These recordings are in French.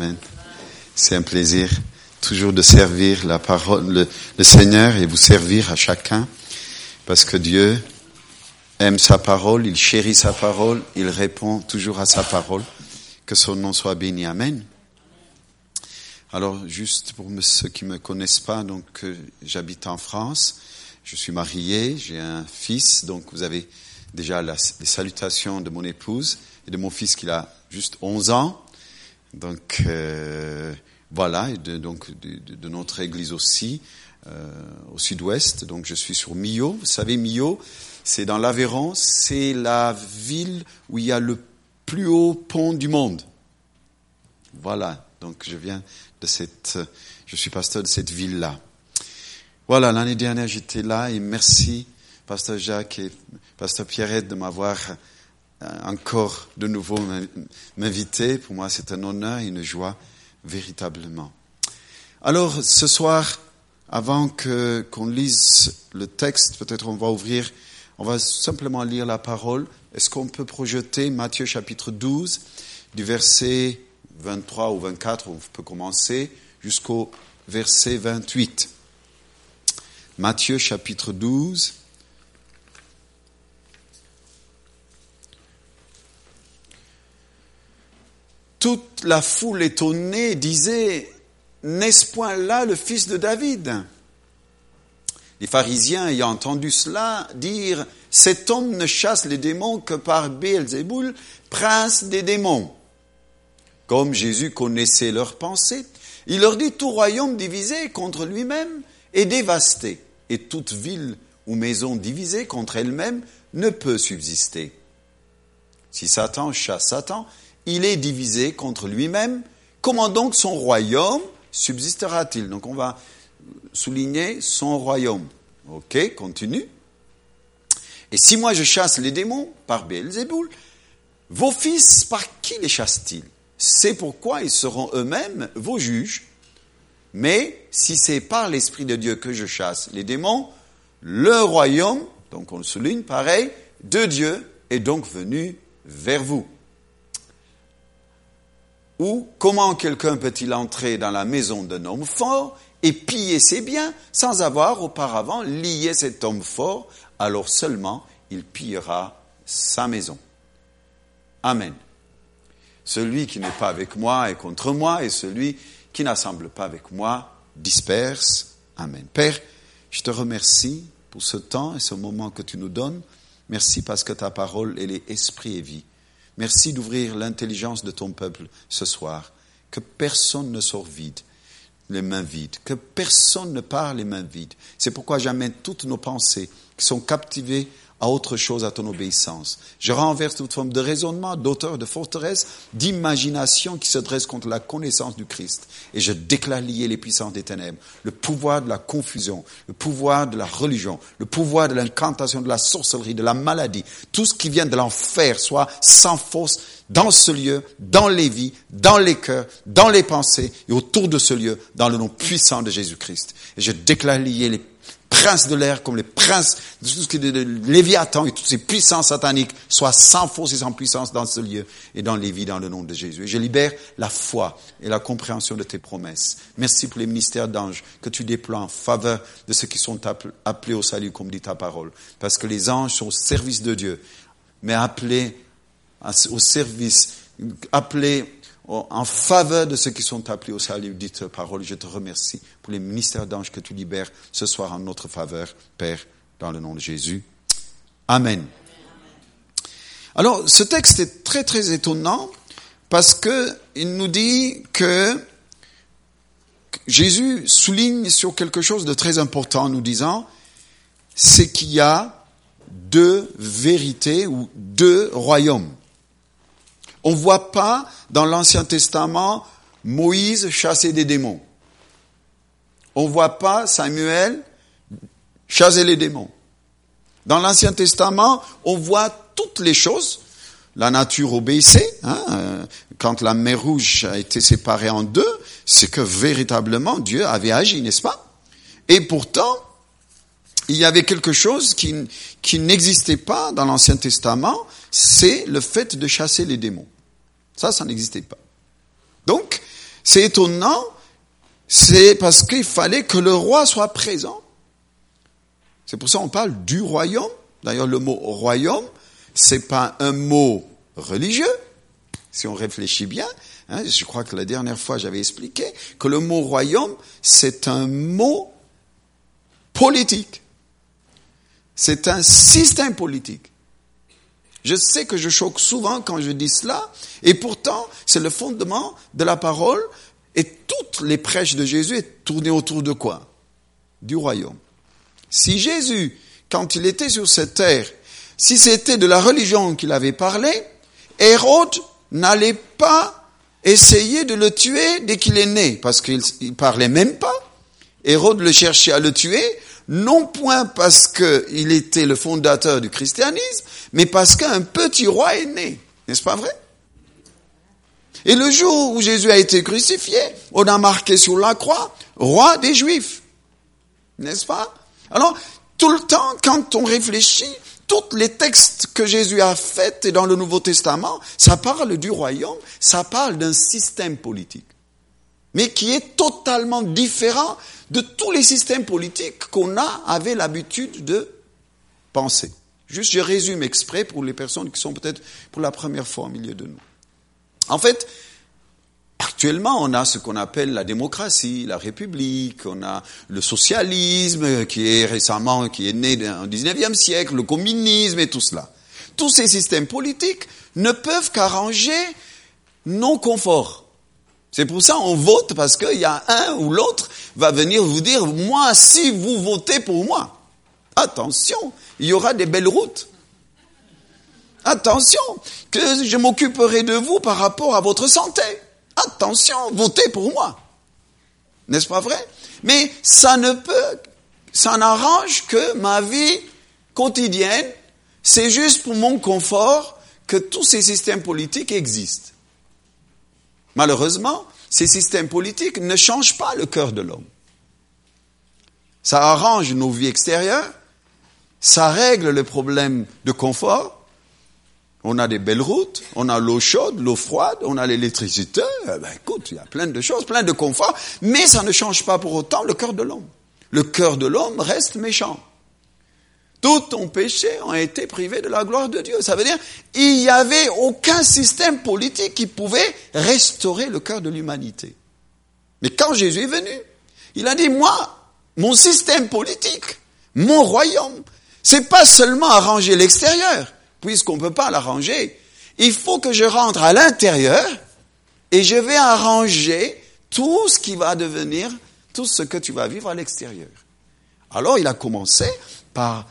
Amen. C'est un plaisir toujours de servir la parole, le, Seigneur et vous servir à chacun parce que Dieu aime sa parole, il chérit sa parole, il répond toujours à sa parole. Que son nom soit béni. Amen. Alors, juste pour ceux qui me connaissent pas, donc euh, j'habite en France, je suis marié, j'ai un fils, donc vous avez déjà les salutations de mon épouse et de mon fils qui a juste 11 ans. Donc euh, voilà, et de, donc de, de, notre église aussi, euh, au sud-ouest. Donc je suis sur Millau. Vous savez, Millau, c'est dans l'Aveyron, c'est la ville où il y a le plus haut pont du monde. Voilà, donc je viens de cette, je suis pasteur de cette ville-là. Voilà, l'année dernière j'étais là et merci pasteur Jacques et pasteur Pierrette de m'avoir encore de nouveau m'inviter. Pour moi, c'est un honneur et une joie véritablement. Alors, ce soir, avant que qu'on lise le texte, peut-être on va ouvrir, on va simplement lire la parole. Est-ce qu'on peut projeter Matthieu chapitre 12, du verset 23 ou 24, on peut commencer, jusqu'au verset 28. Matthieu chapitre 12, Toute la foule étonnée disait, n'est-ce point là le fils de David? Les pharisiens ayant entendu cela dire, cet homme ne chasse les démons que par Beelzeboul, prince des démons. Comme Jésus connaissait leurs pensées, il leur dit, tout royaume divisé contre lui-même est dévasté, et toute ville ou maison divisée contre elle-même ne peut subsister. Si Satan chasse Satan, il est divisé contre lui-même. Comment donc son royaume subsistera-t-il? Donc on va souligner son royaume. Ok, continue. Et si moi je chasse les démons par Beelzeboul, vos fils, par qui les chassent-ils? C'est pourquoi ils seront eux-mêmes vos juges. Mais si c'est par l'Esprit de Dieu que je chasse les démons, le royaume, donc on le souligne pareil, de Dieu est donc venu vers vous. Ou comment quelqu'un peut-il entrer dans la maison d'un homme fort et piller ses biens sans avoir auparavant lié cet homme fort? Alors seulement il pillera sa maison. Amen. Celui qui n'est pas avec moi est contre moi et celui qui n'assemble pas avec moi disperse. Amen. Père, je te remercie pour ce temps et ce moment que tu nous donnes. Merci parce que ta parole, elle est esprit et vie. Merci d'ouvrir l'intelligence de ton peuple ce soir. Que personne ne sort vide, les mains vides. Que personne ne parle les mains vides. C'est pourquoi j'amène toutes nos pensées qui sont captivées à autre chose, à ton obéissance. Je renverse toute forme de raisonnement, d'auteur, de forteresse, d'imagination qui se dresse contre la connaissance du Christ. Et je déclare lier les puissances des ténèbres, le pouvoir de la confusion, le pouvoir de la religion, le pouvoir de l'incantation, de la sorcellerie, de la maladie, tout ce qui vient de l'enfer soit sans force dans ce lieu, dans les vies, dans les cœurs, dans les pensées et autour de ce lieu, dans le nom puissant de Jésus-Christ. Et je déclare lier les princes de l'air, comme les princes de tout ce qui est Léviathan et toutes ces puissances sataniques soient sans force et sans puissance dans ce lieu et dans les vies dans le nom de Jésus. Et je libère la foi et la compréhension de tes promesses. Merci pour les ministères d'anges que tu déploies en faveur de ceux qui sont appelés au salut, comme dit ta parole. Parce que les anges sont au service de Dieu, mais appelés au service, appelés en faveur de ceux qui sont appelés au salut, dites parole, je te remercie pour les ministères d'anges que tu libères ce soir en notre faveur, Père, dans le nom de Jésus. Amen. Alors, ce texte est très très étonnant parce que il nous dit que Jésus souligne sur quelque chose de très important en nous disant, c'est qu'il y a deux vérités ou deux royaumes. On ne voit pas dans l'Ancien Testament Moïse chasser des démons. On ne voit pas Samuel chasser les démons. Dans l'Ancien Testament, on voit toutes les choses. La nature obéissait. Hein, euh, quand la mer Rouge a été séparée en deux, c'est que véritablement Dieu avait agi, n'est-ce pas? Et pourtant, il y avait quelque chose qui, n'existait pas dans l'Ancien Testament, c'est le fait de chasser les démons. Ça, ça n'existait pas. Donc, c'est étonnant, c'est parce qu'il fallait que le roi soit présent. C'est pour ça qu'on parle du royaume. D'ailleurs, le mot royaume, c'est pas un mot religieux, si on réfléchit bien. Hein, je crois que la dernière fois j'avais expliqué que le mot royaume, c'est un mot politique. C'est un système politique. Je sais que je choque souvent quand je dis cela, et pourtant, c'est le fondement de la parole, et toutes les prêches de Jésus est tournées autour de quoi? Du royaume. Si Jésus, quand il était sur cette terre, si c'était de la religion qu'il avait parlé, Hérode n'allait pas essayer de le tuer dès qu'il est né, parce qu'il ne parlait même pas. Hérode le cherchait à le tuer, non point parce qu'il était le fondateur du christianisme, mais parce qu'un petit roi est né. N'est-ce pas vrai? Et le jour où Jésus a été crucifié, on a marqué sur la croix, roi des Juifs. N'est-ce pas? Alors, tout le temps, quand on réfléchit, tous les textes que Jésus a faits dans le Nouveau Testament, ça parle du royaume, ça parle d'un système politique, mais qui est totalement différent de tous les systèmes politiques qu'on a avait l'habitude de penser. Juste, je résume exprès pour les personnes qui sont peut-être pour la première fois au milieu de nous. En fait, Actuellement, on a ce qu'on appelle la démocratie, la république, on a le socialisme qui est récemment, qui est né au 19e siècle, le communisme et tout cela. Tous ces systèmes politiques ne peuvent qu'arranger non confort. C'est pour ça on vote parce qu'il y a un ou l'autre va venir vous dire, moi, si vous votez pour moi, attention, il y aura des belles routes. Attention, que je m'occuperai de vous par rapport à votre santé attention, votez pour moi. N'est-ce pas vrai? Mais ça ne peut, ça n'arrange que ma vie quotidienne. C'est juste pour mon confort que tous ces systèmes politiques existent. Malheureusement, ces systèmes politiques ne changent pas le cœur de l'homme. Ça arrange nos vies extérieures, ça règle le problème de confort, on a des belles routes, on a l'eau chaude, l'eau froide, on a l'électricité. Eh ben, écoute, il y a plein de choses, plein de confort, mais ça ne change pas pour autant le cœur de l'homme. Le cœur de l'homme reste méchant. Tous ton péché ont été privés de la gloire de Dieu. Ça veut dire, il n'y avait aucun système politique qui pouvait restaurer le cœur de l'humanité. Mais quand Jésus est venu, il a dit, moi, mon système politique, mon royaume, c'est pas seulement arranger l'extérieur, puisqu'on ne peut pas l'arranger, il faut que je rentre à l'intérieur et je vais arranger tout ce qui va devenir, tout ce que tu vas vivre à l'extérieur. Alors il a commencé par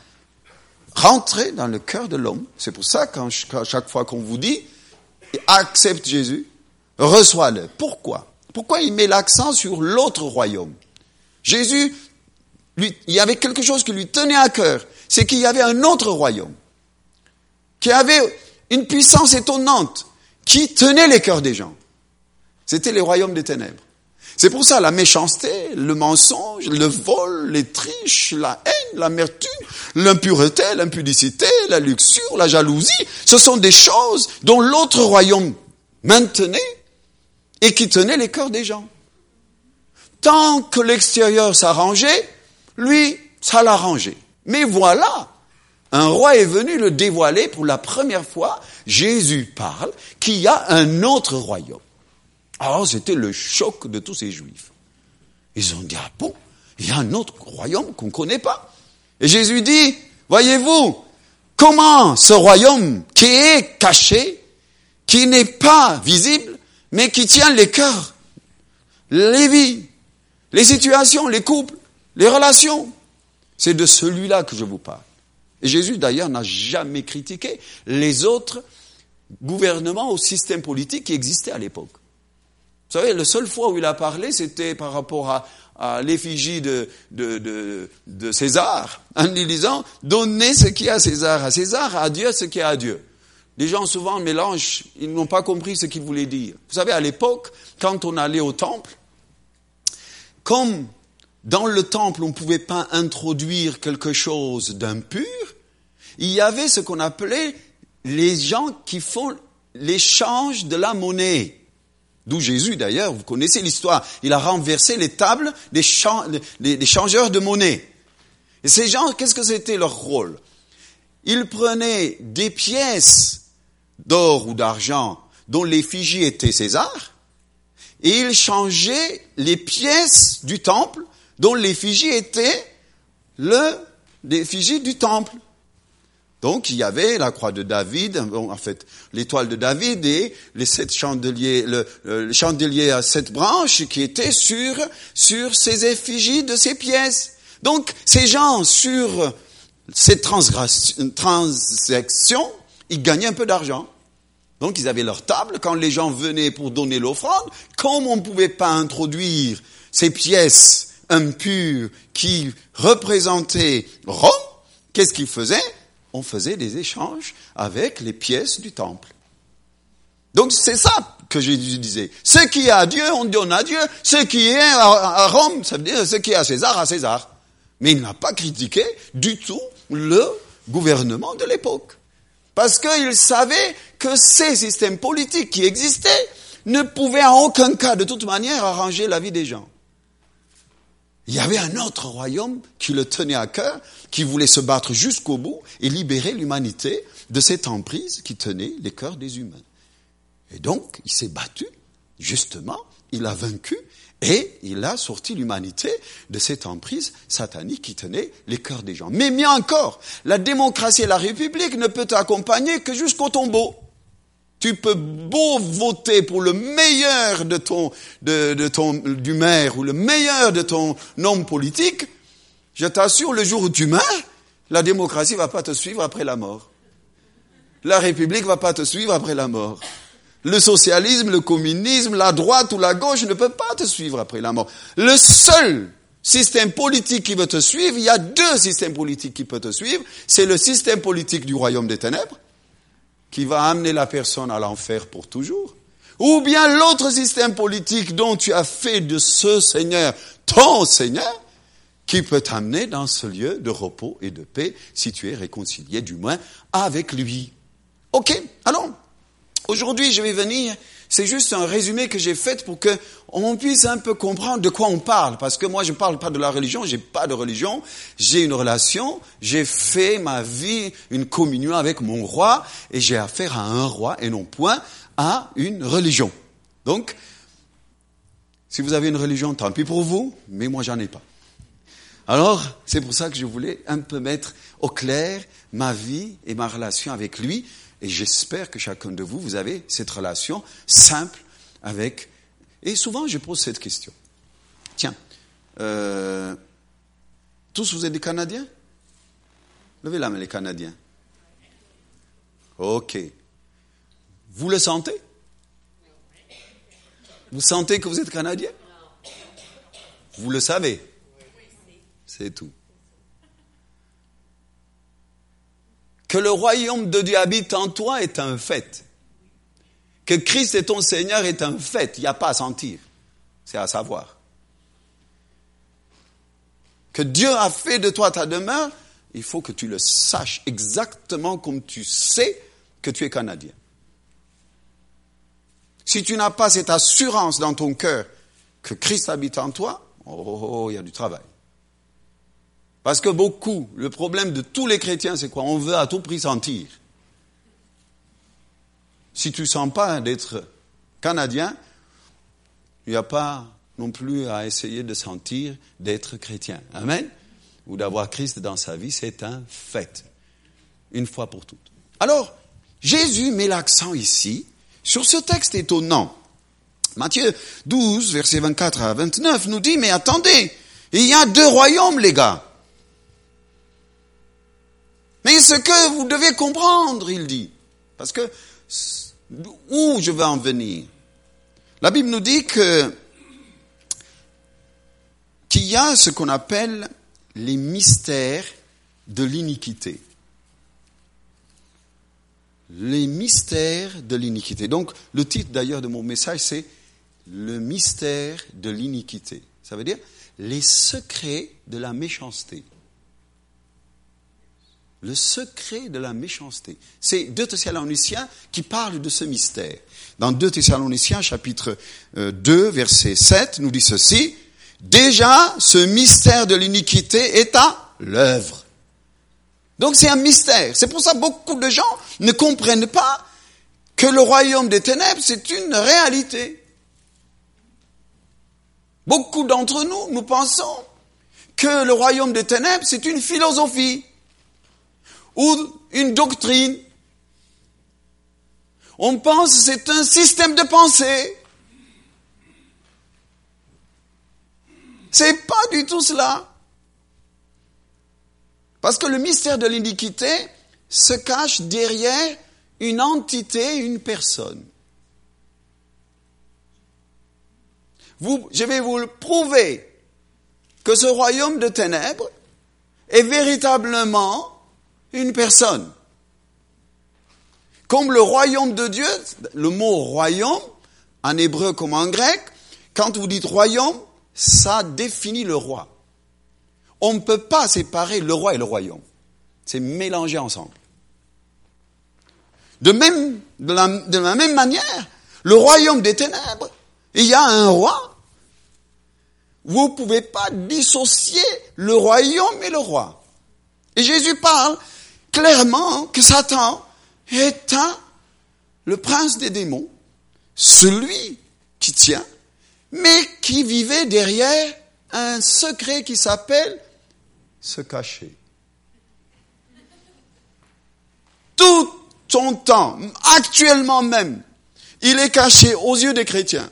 rentrer dans le cœur de l'homme. C'est pour ça qu'à chaque fois qu'on vous dit, accepte Jésus, reçois-le. Pourquoi? Pourquoi il met l'accent sur l'autre royaume? Jésus, il y avait quelque chose qui lui tenait à cœur, c'est qu'il y avait un autre royaume qui avait une puissance étonnante, qui tenait les cœurs des gens. C'était les royaumes des ténèbres. C'est pour ça la méchanceté, le mensonge, le vol, les triches, la haine, l'amertume, l'impureté, l'impudicité, la luxure, la jalousie, ce sont des choses dont l'autre royaume maintenait et qui tenait les cœurs des gens. Tant que l'extérieur s'arrangeait, lui, ça l'arrangeait. Mais voilà, un roi est venu le dévoiler pour la première fois. Jésus parle qu'il y a un autre royaume. Alors c'était le choc de tous ces juifs. Ils ont dit, ah bon, il y a un autre royaume qu'on ne connaît pas. Et Jésus dit, voyez-vous, comment ce royaume qui est caché, qui n'est pas visible, mais qui tient les cœurs, les vies, les situations, les couples, les relations, c'est de celui-là que je vous parle. Et Jésus, d'ailleurs, n'a jamais critiqué les autres gouvernements ou systèmes politiques qui existaient à l'époque. Vous savez, la seule fois où il a parlé, c'était par rapport à, l'effigie de, de, César, en lui disant, donnez ce qui est à César à César, à Dieu ce qui est à Dieu. Les gens souvent mélangent, ils n'ont pas compris ce qu'il voulait dire. Vous savez, à l'époque, quand on allait au temple, comme dans le temple, on ne pouvait pas introduire quelque chose d'impur. Il y avait ce qu'on appelait les gens qui font l'échange de la monnaie. D'où Jésus d'ailleurs, vous connaissez l'histoire, il a renversé les tables des, changeurs de monnaie. Et ces gens, qu'est-ce que c'était leur rôle? Ils prenaient des pièces d'or ou d'argent dont l'effigie était César, et ils changeaient les pièces du temple dont l'effigie était le l'effigie du temple. Donc il y avait la croix de David, en fait l'étoile de David et les sept chandeliers, le, chandelier à sept branches qui étaient sur sur ces effigies de ces pièces. Donc ces gens sur ces transactions, ils gagnaient un peu d'argent. Donc ils avaient leur table quand les gens venaient pour donner l'offrande. Comme on ne pouvait pas introduire ces pièces impures qui représentaient Rome, qu'est-ce qu'ils faisaient? On faisait des échanges avec les pièces du temple. Donc c'est ça que Jésus disait. Ce qui est à Dieu, on donne à Dieu. Ce qui est à Rome, ça veut dire ce qui est à César, à César. Mais il n'a pas critiqué du tout le gouvernement de l'époque. Parce qu'il savait que ces systèmes politiques qui existaient ne pouvaient en aucun cas, de toute manière, arranger la vie des gens. Il y avait un autre royaume qui le tenait à cœur, qui voulait se battre jusqu'au bout et libérer l'humanité de cette emprise qui tenait les cœurs des humains. Et donc, il s'est battu, justement, il a vaincu, et il a sorti l'humanité de cette emprise satanique qui tenait les cœurs des gens. Mais mieux encore, la démocratie et la République ne peuvent t'accompagner que jusqu'au tombeau. Tu peux beau voter pour le meilleur de ton, de, ton, du maire ou le meilleur de ton homme politique, je t'assure, le jour où tu meurs, la démocratie va pas te suivre après la mort. La République va pas te suivre après la mort. Le socialisme, le communisme, la droite ou la gauche ne peuvent pas te suivre après la mort. Le seul système politique qui veut te suivre, il y a deux systèmes politiques qui peuvent te suivre. C'est le système politique du royaume des ténèbres, qui va amener la personne à l'enfer pour toujours. Ou bien l'autre système politique dont tu as fait de ce Seigneur ton Seigneur, qui peut t'amener dans ce lieu de repos et de paix si tu es réconcilié du moins avec lui. Ok, allons. Aujourd'hui, je vais venir, c'est juste un résumé que j'ai fait pour que on puisse un peu comprendre de quoi on parle. Parce que moi, je ne parle pas de la religion, j'ai pas de religion, j'ai une relation, j'ai fait ma vie une communion avec mon roi, et j'ai affaire à un roi et non point à une religion. Donc, si vous avez une religion, tant pis pour vous, mais moi, j'en ai pas. Alors, c'est pour ça que je voulais un peu mettre au clair ma vie et ma relation avec lui, et j'espère que chacun de vous, vous avez cette relation simple avec... Et souvent, je pose cette question. Tiens, euh, tous vous êtes des Canadiens? Levez la main, les Canadiens. Ok. Vous le sentez? Vous sentez que vous êtes Canadien? Vous le savez? C'est tout. Que le royaume de Dieu habite en toi est un fait. Que Christ est ton Seigneur est un fait. Il n'y a pas à sentir. C'est à savoir. Que Dieu a fait de toi ta demeure, il faut que tu le saches exactement comme tu sais que tu es Canadien. Si tu n'as pas cette assurance dans ton cœur que Christ habite en toi, oh, oh, oh il y a du travail. Parce que beaucoup, le problème de tous les chrétiens, c'est quoi? On veut à tout prix sentir. Si tu sens pas d'être canadien, il n'y a pas non plus à essayer de sentir d'être chrétien. Amen? Ou d'avoir Christ dans sa vie, c'est un fait. Une fois pour toutes. Alors, Jésus met l'accent ici sur ce texte étonnant. Matthieu 12, versets 24 à 29 nous dit, mais attendez, il y a deux royaumes, les gars. Mais ce que vous devez comprendre, il dit, parce que où je veux en venir? La Bible nous dit que qu'il y a ce qu'on appelle les mystères de l'iniquité. Les mystères de l'iniquité. Donc, le titre d'ailleurs de mon message, c'est Le mystère de l'iniquité. Ça veut dire les secrets de la méchanceté. Le secret de la méchanceté. C'est 2 Thessaloniciens qui parle de ce mystère. Dans 2 Thessaloniciens chapitre 2 euh, verset 7 nous dit ceci. Déjà, ce mystère de l'iniquité est à l'œuvre. Donc c'est un mystère. C'est pour ça que beaucoup de gens ne comprennent pas que le royaume des ténèbres, c'est une réalité. Beaucoup d'entre nous, nous pensons que le royaume des ténèbres, c'est une philosophie ou une doctrine. On pense que c'est un système de pensée. C'est pas du tout cela. Parce que le mystère de l'iniquité se cache derrière une entité, une personne. Vous, je vais vous le prouver que ce royaume de ténèbres est véritablement une personne. Comme le royaume de Dieu, le mot royaume, en hébreu comme en grec, quand vous dites royaume, ça définit le roi. On ne peut pas séparer le roi et le royaume. C'est mélangé ensemble. De, de la même manière, le royaume des ténèbres, il y a un roi. Vous ne pouvez pas dissocier le royaume et le roi. Et Jésus parle clairement que Satan est un, le prince des démons, celui qui tient, mais qui vivait derrière un secret qui s'appelle se cacher. Tout son temps, actuellement même, il est caché aux yeux des chrétiens.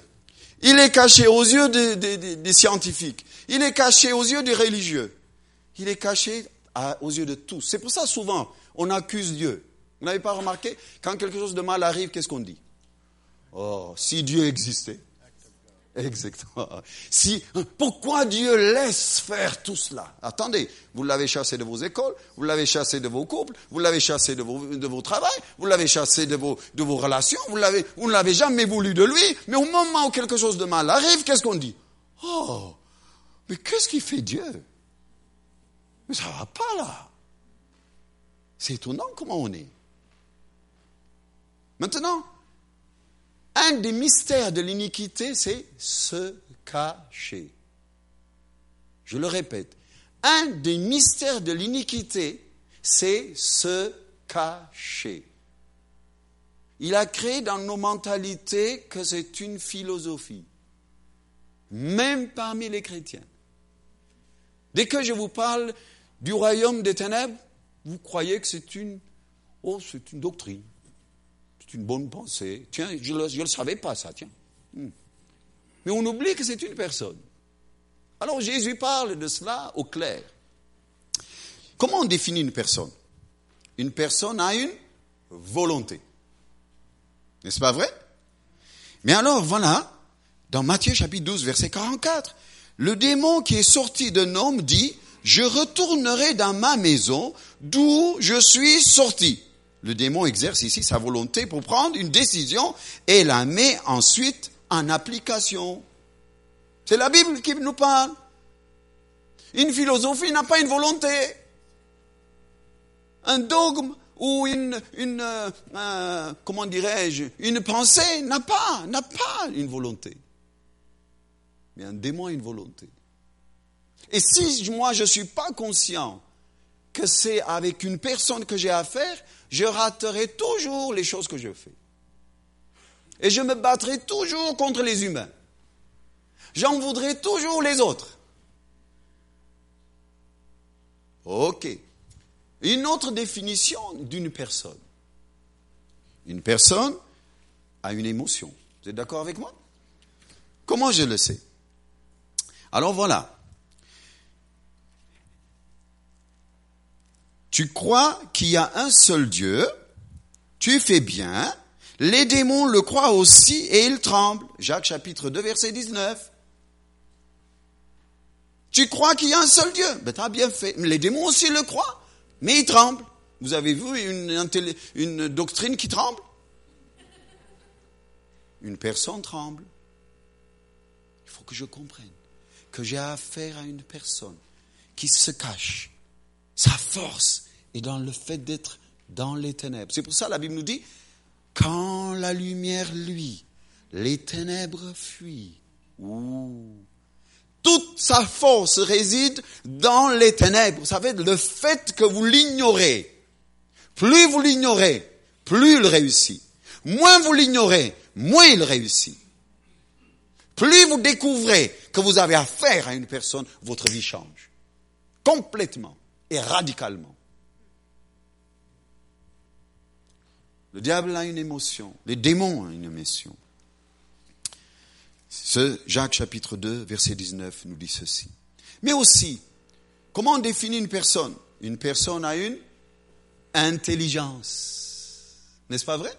Il est caché aux yeux des, des, scientifiques. Il est caché aux yeux des religieux. Il est caché aux yeux de tous. C'est pour ça souvent on accuse Dieu. Vous n'avez pas remarqué? Quand quelque chose de mal arrive, qu'est-ce qu'on dit? Oh, si Dieu existait. Exactement. Si, pourquoi Dieu laisse faire tout cela? Attendez, vous l'avez chassé de vos écoles, vous l'avez chassé de vos couples, vous l'avez chassé de vos, de travails, vous l'avez chassé de vos, relations, vous, vous ne l'avez jamais voulu de lui, mais au moment où quelque chose de mal arrive, qu'est-ce qu'on dit? Oh, mais qu'est-ce qui fait Dieu? Mais ça va pas là. C'est étonnant comment on est. Maintenant, un des mystères de l'iniquité, c'est se cacher. Je le répète. Un des mystères de l'iniquité, c'est se cacher. Il a créé dans nos mentalités que c'est une philosophie, même parmi les chrétiens. Dès que je vous parle du royaume des ténèbres, vous croyez que c'est une, oh, c'est une doctrine une bonne pensée. Tiens, je ne le, savais pas ça, tiens. Hmm. Mais on oublie que c'est une personne. Alors Jésus parle de cela au clair. Comment on définit une personne? Une personne a une volonté. N'est-ce pas vrai? Mais alors voilà, dans Matthieu chapitre 12, verset 44, le démon qui est sorti d'un homme dit, je retournerai dans ma maison d'où je suis sorti. Le démon exerce ici sa volonté pour prendre une décision et la met ensuite en application. C'est la Bible qui nous parle. Une philosophie n'a pas une volonté. Un dogme ou une, une euh, euh, comment dirais-je, une pensée n'a pas, n'a pas une volonté. Mais un démon a une volonté. Et si moi je ne suis pas conscient que c'est avec une personne que j'ai affaire, je raterai toujours les choses que je fais. Et je me battrai toujours contre les humains. J'en voudrai toujours les autres. Ok. Une autre définition d'une personne. Une personne a une émotion. Vous êtes d'accord avec moi? Comment je le sais? Alors voilà. Tu crois qu'il y a un seul Dieu, tu fais bien, les démons le croient aussi et ils tremblent. Jacques chapitre 2 verset 19. Tu crois qu'il y a un seul Dieu? Ben t'as bien fait. Les démons aussi le croient, mais ils tremblent. Vous avez vu une, une doctrine qui tremble? Une personne tremble. Il faut que je comprenne que j'ai affaire à une personne qui se cache. Sa force et dans le fait d'être dans les ténèbres. C'est pour ça la Bible nous dit, quand la lumière luit, les ténèbres fuient. Toute sa force réside dans les ténèbres. Vous savez, le fait que vous l'ignorez, plus vous l'ignorez, plus il réussit. Moins vous l'ignorez, moins il réussit. Plus vous découvrez que vous avez affaire à une personne, votre vie change. Complètement et radicalement. Le diable a une émotion, les démons ont une émotion. Ce Jacques chapitre 2, verset 19 nous dit ceci. Mais aussi, comment on définit une personne? Une personne a une intelligence. N'est-ce pas vrai?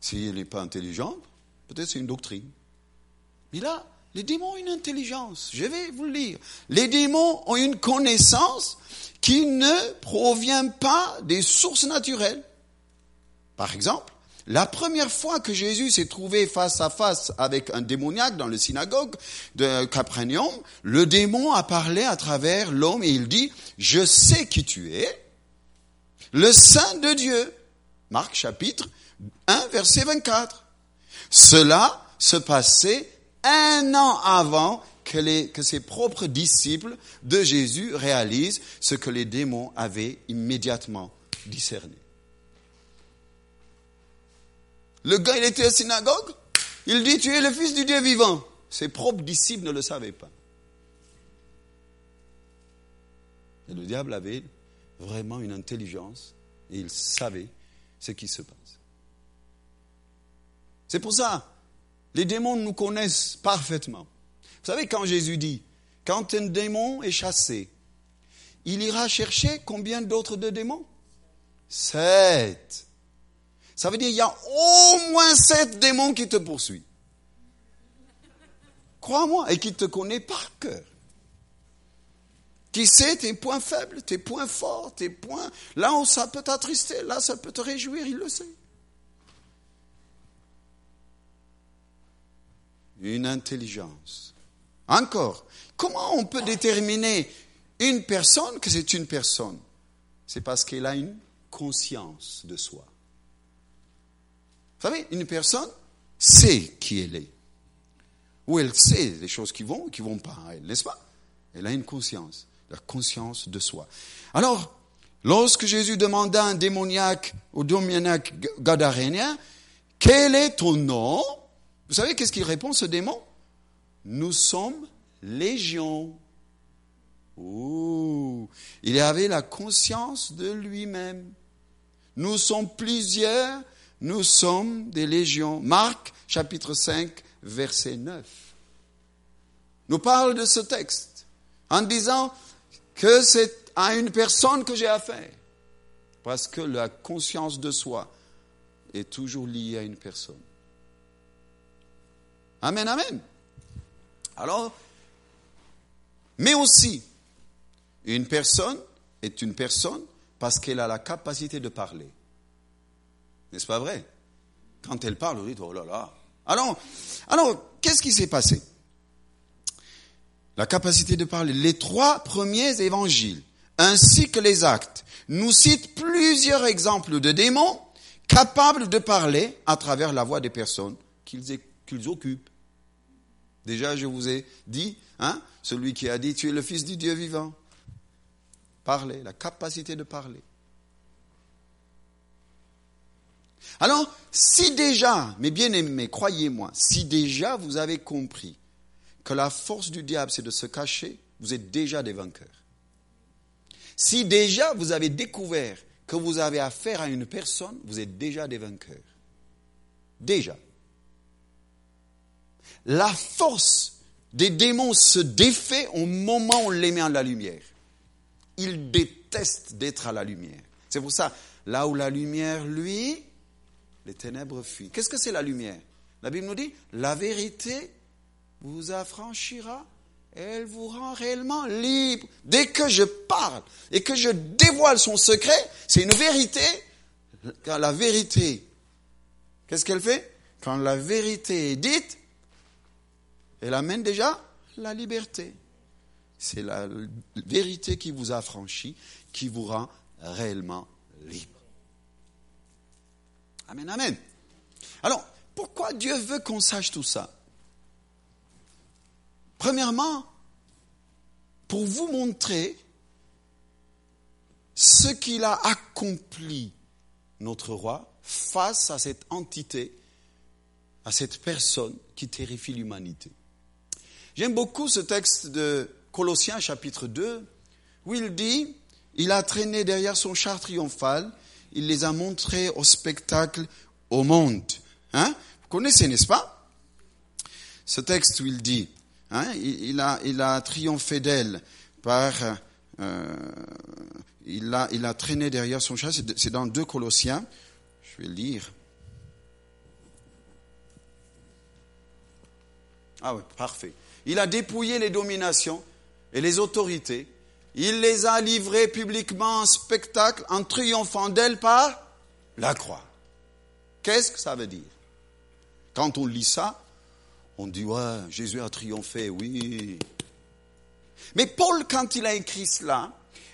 S'il n'est pas intelligent, peut-être c'est une doctrine. Mais là, les démons ont une intelligence. Je vais vous le lire. Les démons ont une connaissance qui ne provient pas des sources naturelles. Par exemple, la première fois que Jésus s'est trouvé face à face avec un démoniaque dans le synagogue de Capernaum, le démon a parlé à travers l'homme et il dit, je sais qui tu es, le Saint de Dieu. Marc chapitre 1 verset 24. Cela se passait un an avant que, ses propres disciples de Jésus réalisent ce que les démons avaient immédiatement discerné. Le gars, il était à synagogue, il dit, tu es le fils du Dieu vivant. Ses propres disciples ne le savaient pas. Le diable avait vraiment une intelligence et il savait ce qui se passe. C'est pour ça, les démons nous connaissent parfaitement. Vous savez, quand Jésus dit, quand un démon est chassé, il ira chercher combien d'autres de démons? Sept. Ça veut dire qu'il y a au moins sept démons qui te poursuivent. Crois-moi, et qui te connaît par cœur. Qui sait tes points faibles, tes points forts, tes points... Là où ça peut t'attrister, là ça peut te réjouir, il le sait. Une intelligence. Encore, comment on peut déterminer une personne que c'est une personne? C'est parce qu'elle a une conscience de soi. Vous savez, une personne sait qui elle est. Ou elle sait les choses qui vont ou qui vont pas n'est-ce pas? Elle a une conscience, la conscience de soi. Alors, lorsque Jésus demanda à un démoniaque, au démoniaque gadarénien, quel est ton nom? Vous savez qu'est-ce qu'il répond, ce démon? Nous sommes légion. Ouh, il avait la conscience de lui-même. Nous sommes plusieurs nous sommes des légions. Marc chapitre 5, verset 9 nous parle de ce texte en disant que c'est à une personne que j'ai affaire. Parce que la conscience de soi est toujours liée à une personne. Amen, amen. Alors, mais aussi, une personne est une personne parce qu'elle a la capacité de parler. N'est-ce pas vrai? Quand elle parle, on dit, oh là là. Alors, alors qu'est-ce qui s'est passé? La capacité de parler. Les trois premiers évangiles, ainsi que les actes, nous citent plusieurs exemples de démons capables de parler à travers la voix des personnes qu'ils occupent. Déjà, je vous ai dit, hein, celui qui a dit, tu es le fils du Dieu vivant. Parler, la capacité de parler. Alors, si déjà, mes bien-aimés, croyez-moi, si déjà vous avez compris que la force du diable, c'est de se cacher, vous êtes déjà des vainqueurs. Si déjà vous avez découvert que vous avez affaire à une personne, vous êtes déjà des vainqueurs. Déjà. La force des démons se défait au moment où on les met en la lumière. Ils détestent d'être à la lumière. C'est pour ça, là où la lumière, lui, les ténèbres fuient. Qu'est-ce que c'est la lumière? La Bible nous dit, la vérité vous affranchira, elle vous rend réellement libre. Dès que je parle et que je dévoile son secret, c'est une vérité. Quand la vérité, qu'est-ce qu'elle fait? Quand la vérité est dite, elle amène déjà la liberté. C'est la vérité qui vous affranchit, qui vous rend réellement libre. Amen, amen. Alors, pourquoi Dieu veut qu'on sache tout ça? Premièrement, pour vous montrer ce qu'il a accompli, notre roi, face à cette entité, à cette personne qui terrifie l'humanité. J'aime beaucoup ce texte de Colossiens chapitre 2, où il dit, il a traîné derrière son char triomphal, il les a montrés au spectacle au monde. Hein? Vous connaissez, n'est-ce pas? Ce texte où il dit, hein, il, a, il a triomphé d'elle par... Euh, il, a, il a traîné derrière son char, c'est dans 2 Colossiens, je vais lire. Ah oui, parfait. Il a dépouillé les dominations et les autorités. Il les a livrées publiquement en spectacle en triomphant d'elles par la croix. Qu'est-ce que ça veut dire? Quand on lit ça, on dit, ouais, Jésus a triomphé, oui. Mais Paul, quand il a écrit cela,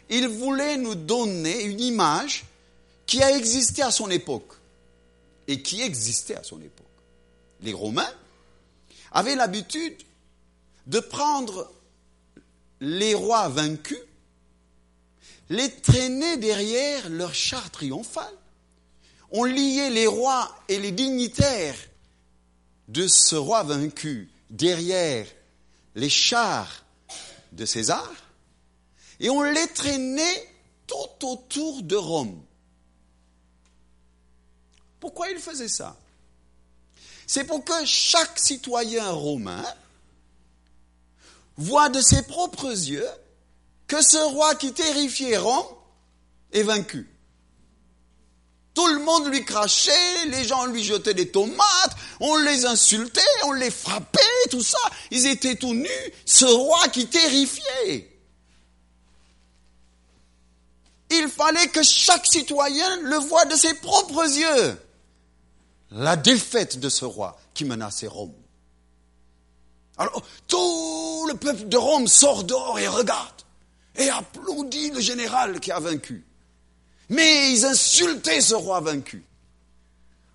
il voulait nous donner une image qui a existé à son époque et qui existait à son époque. Les Romains avaient l'habitude de prendre les rois vaincus, les traîner derrière leur char triomphal on liait les rois et les dignitaires de ce roi vaincu derrière les chars de César et on les traînait tout autour de Rome. Pourquoi il faisait ça? C'est pour que chaque citoyen romain voit de ses propres yeux que ce roi qui terrifiait Rome est vaincu. Tout le monde lui crachait, les gens lui jetaient des tomates, on les insultait, on les frappait, tout ça. Ils étaient tout nus. Ce roi qui terrifiait. Il fallait que chaque citoyen le voie de ses propres yeux. La défaite de ce roi qui menaçait Rome. Alors, tout le peuple de Rome sort dehors et regarde et applaudit le général qui a vaincu. Mais ils insultaient ce roi vaincu.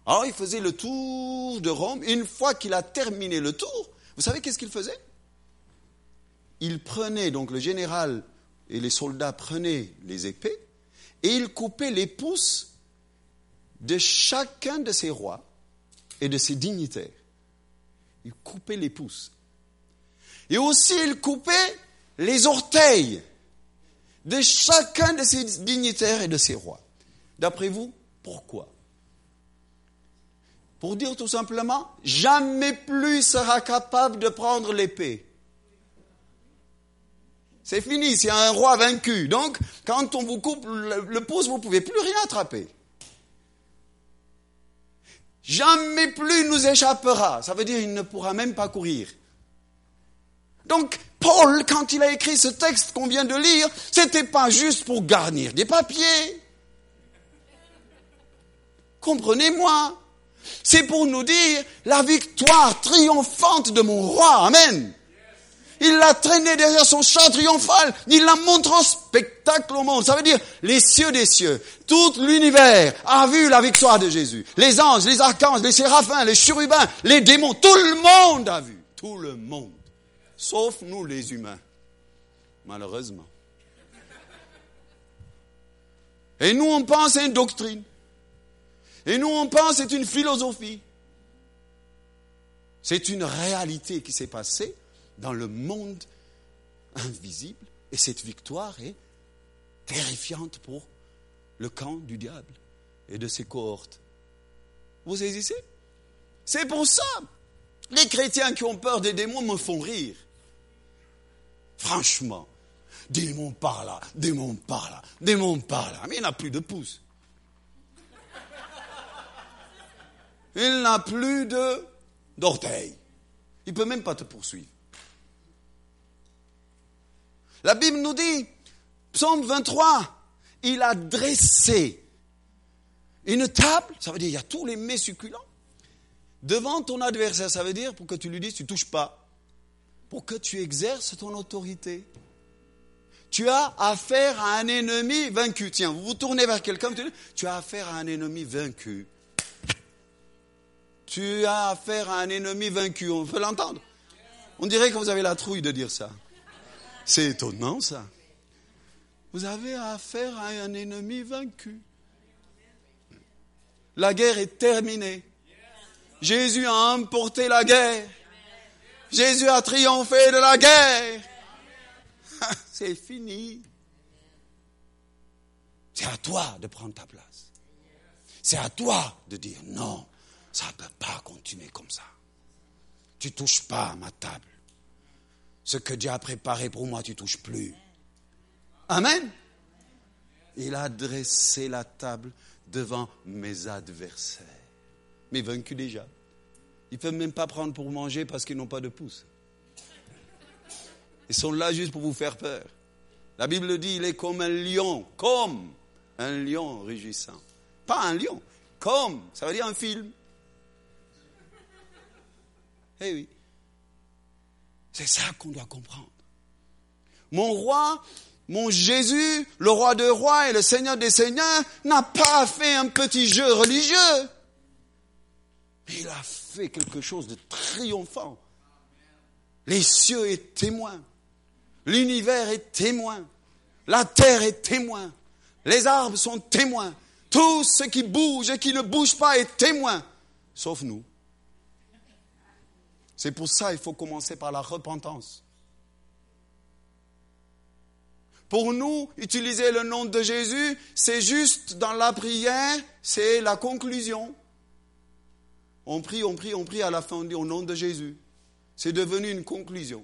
Alors il faisait le tour de Rome. Une fois qu'il a terminé le tour, vous savez qu'est-ce qu'il faisait? Il prenait, donc le général et les soldats prenaient les épées et il coupait les pouces de chacun de ces rois et de ses dignitaires. Il coupait les pouces. Et aussi il coupait les orteils de chacun de ces dignitaires et de ces rois. D'après vous, pourquoi? Pour dire tout simplement, jamais plus sera capable de prendre l'épée. C'est fini, c'est un roi vaincu. Donc, quand on vous coupe le, pouce, vous ne pouvez plus rien attraper. Jamais plus nous échappera. Ça veut dire qu'il ne pourra même pas courir. Donc, Paul, quand il a écrit ce texte qu'on vient de lire, c'était pas juste pour garnir des papiers. Comprenez-moi. C'est pour nous dire la victoire triomphante de mon roi. Amen. Il l'a traîné derrière son char triomphal. Il l'a montré en spectacle au monde. Ça veut dire les cieux des cieux. Tout l'univers a vu la victoire de Jésus. Les anges, les archanges, les séraphins, les chérubins, les démons. Tout le monde a vu. Tout le monde sauf nous les humains, malheureusement. Et nous, on pense à une doctrine. Et nous, on pense c'est une philosophie. C'est une réalité qui s'est passée dans le monde invisible. Et cette victoire est terrifiante pour le camp du diable et de ses cohortes. Vous saisissez? C'est pour ça. Les chrétiens qui ont peur des démons me font rire. Franchement, démon par là, démon par là, démon par là. Mais il n'a plus de pouce. Il n'a plus de d'orteil. Il ne peut même pas te poursuivre. La Bible nous dit, psaume 23, il a dressé une table, ça veut dire il y a tous les mets succulents, devant ton adversaire. Ça veut dire pour que tu lui dises, tu touches pas que tu exerces ton autorité. Tu as affaire à un ennemi vaincu. Tiens, vous vous tournez vers quelqu'un, tu as affaire à un ennemi vaincu. Tu as affaire à un ennemi vaincu. On peut l'entendre. On dirait que vous avez la trouille de dire ça. C'est étonnant ça. Vous avez affaire à un ennemi vaincu. La guerre est terminée. Jésus a emporté la guerre. Jésus a triomphé de la guerre. C'est fini. C'est à toi de prendre ta place. C'est à toi de dire non, ça ne peut pas continuer comme ça. Tu touches pas à ma table. Ce que Dieu a préparé pour moi, tu touches plus. Amen. Il a dressé la table devant mes adversaires. Mais vaincus déjà. Ils ne peuvent même pas prendre pour manger parce qu'ils n'ont pas de pouce. Ils sont là juste pour vous faire peur. La Bible dit, il est comme un lion, comme un lion rugissant. Pas un lion, comme, ça veut dire un film. Eh oui. C'est ça qu'on doit comprendre. Mon roi, mon Jésus, le roi de rois et le Seigneur des seigneurs, n'a pas fait un petit jeu religieux. Il a quelque chose de triomphant. Les cieux est témoin. L'univers est témoin. La terre est témoin. Les arbres sont témoins. Tout ce qui bouge et qui ne bouge pas est témoin. Sauf nous. C'est pour ça qu'il faut commencer par la repentance. Pour nous, utiliser le nom de Jésus, c'est juste dans la prière, c'est la conclusion. On prie, on prie, on prie, à la fin on dit au nom de Jésus. C'est devenu une conclusion.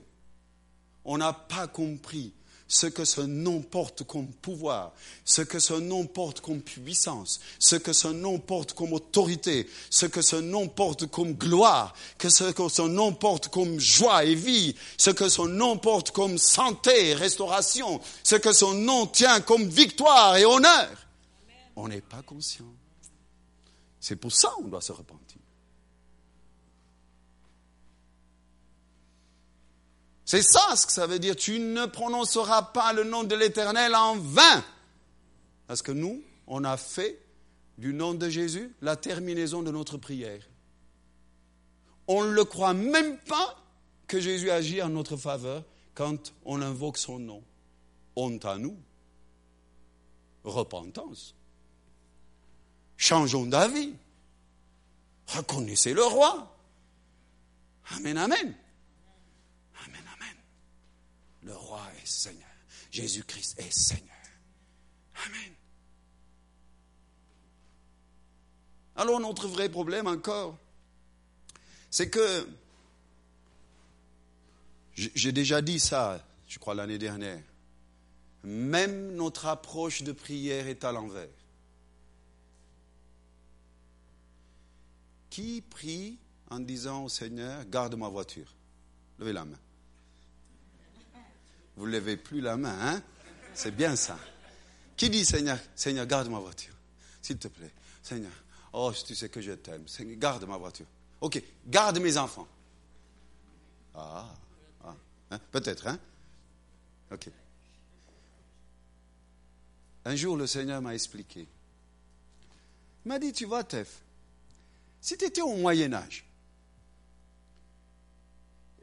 On n'a pas compris ce que ce nom porte comme pouvoir, ce que ce nom porte comme puissance, ce que ce nom porte comme autorité, ce que ce nom porte comme gloire, que ce que ce nom porte comme joie et vie, ce que son nom porte comme santé et restauration, ce que son nom tient comme victoire et honneur. On n'est pas conscient. C'est pour ça qu'on doit se repentir. C'est ça ce que ça veut dire. Tu ne prononceras pas le nom de l'Éternel en vain. Parce que nous, on a fait du nom de Jésus la terminaison de notre prière. On ne le croit même pas que Jésus agit en notre faveur quand on invoque son nom. Honte à nous. Repentance. Changeons d'avis. Reconnaissez le roi. Amen, amen. Le roi est Seigneur. Jésus-Christ est Seigneur. Amen. Alors notre vrai problème encore, c'est que, j'ai déjà dit ça, je crois l'année dernière, même notre approche de prière est à l'envers. Qui prie en disant au Seigneur, garde ma voiture Levez la main. Vous ne levez plus la main, hein C'est bien ça. Qui dit Seigneur, Seigneur, garde ma voiture, s'il te plaît. Seigneur, oh, tu sais que je t'aime. Seigneur, garde ma voiture. Ok, garde mes enfants. Ah, ah hein? peut-être, hein Ok. Un jour, le Seigneur m'a expliqué. Il m'a dit, tu vois, Tef, si tu étais au Moyen Âge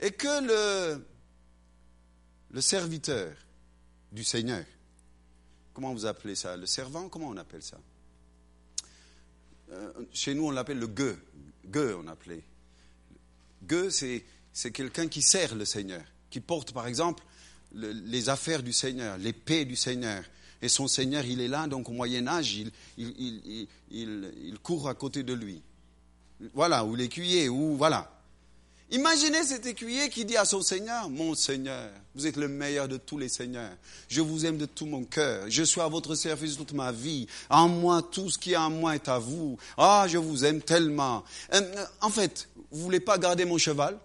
et que le, le serviteur du Seigneur. Comment vous appelez ça? Le servant? Comment on appelle ça? Euh, Chez nous, on l'appelle le gueux. Gueux, on appelait. Gueux, c'est, quelqu'un qui sert le Seigneur, qui porte, par exemple, les affaires du Seigneur, l'épée du Seigneur. Et son Seigneur, il est là, donc au Moyen Âge, il, il, il, il court à côté de lui. Voilà, ou l'écuyer, ou voilà. Imaginez cet écuyer qui dit à son Seigneur, mon Seigneur, vous êtes le meilleur de tous les seigneurs. Je vous aime de tout mon cœur. Je suis à votre service toute ma vie. En moi, tout ce qui est en moi est à vous. Ah, je vous aime tellement. Euh, en fait, vous voulez pas garder mon cheval?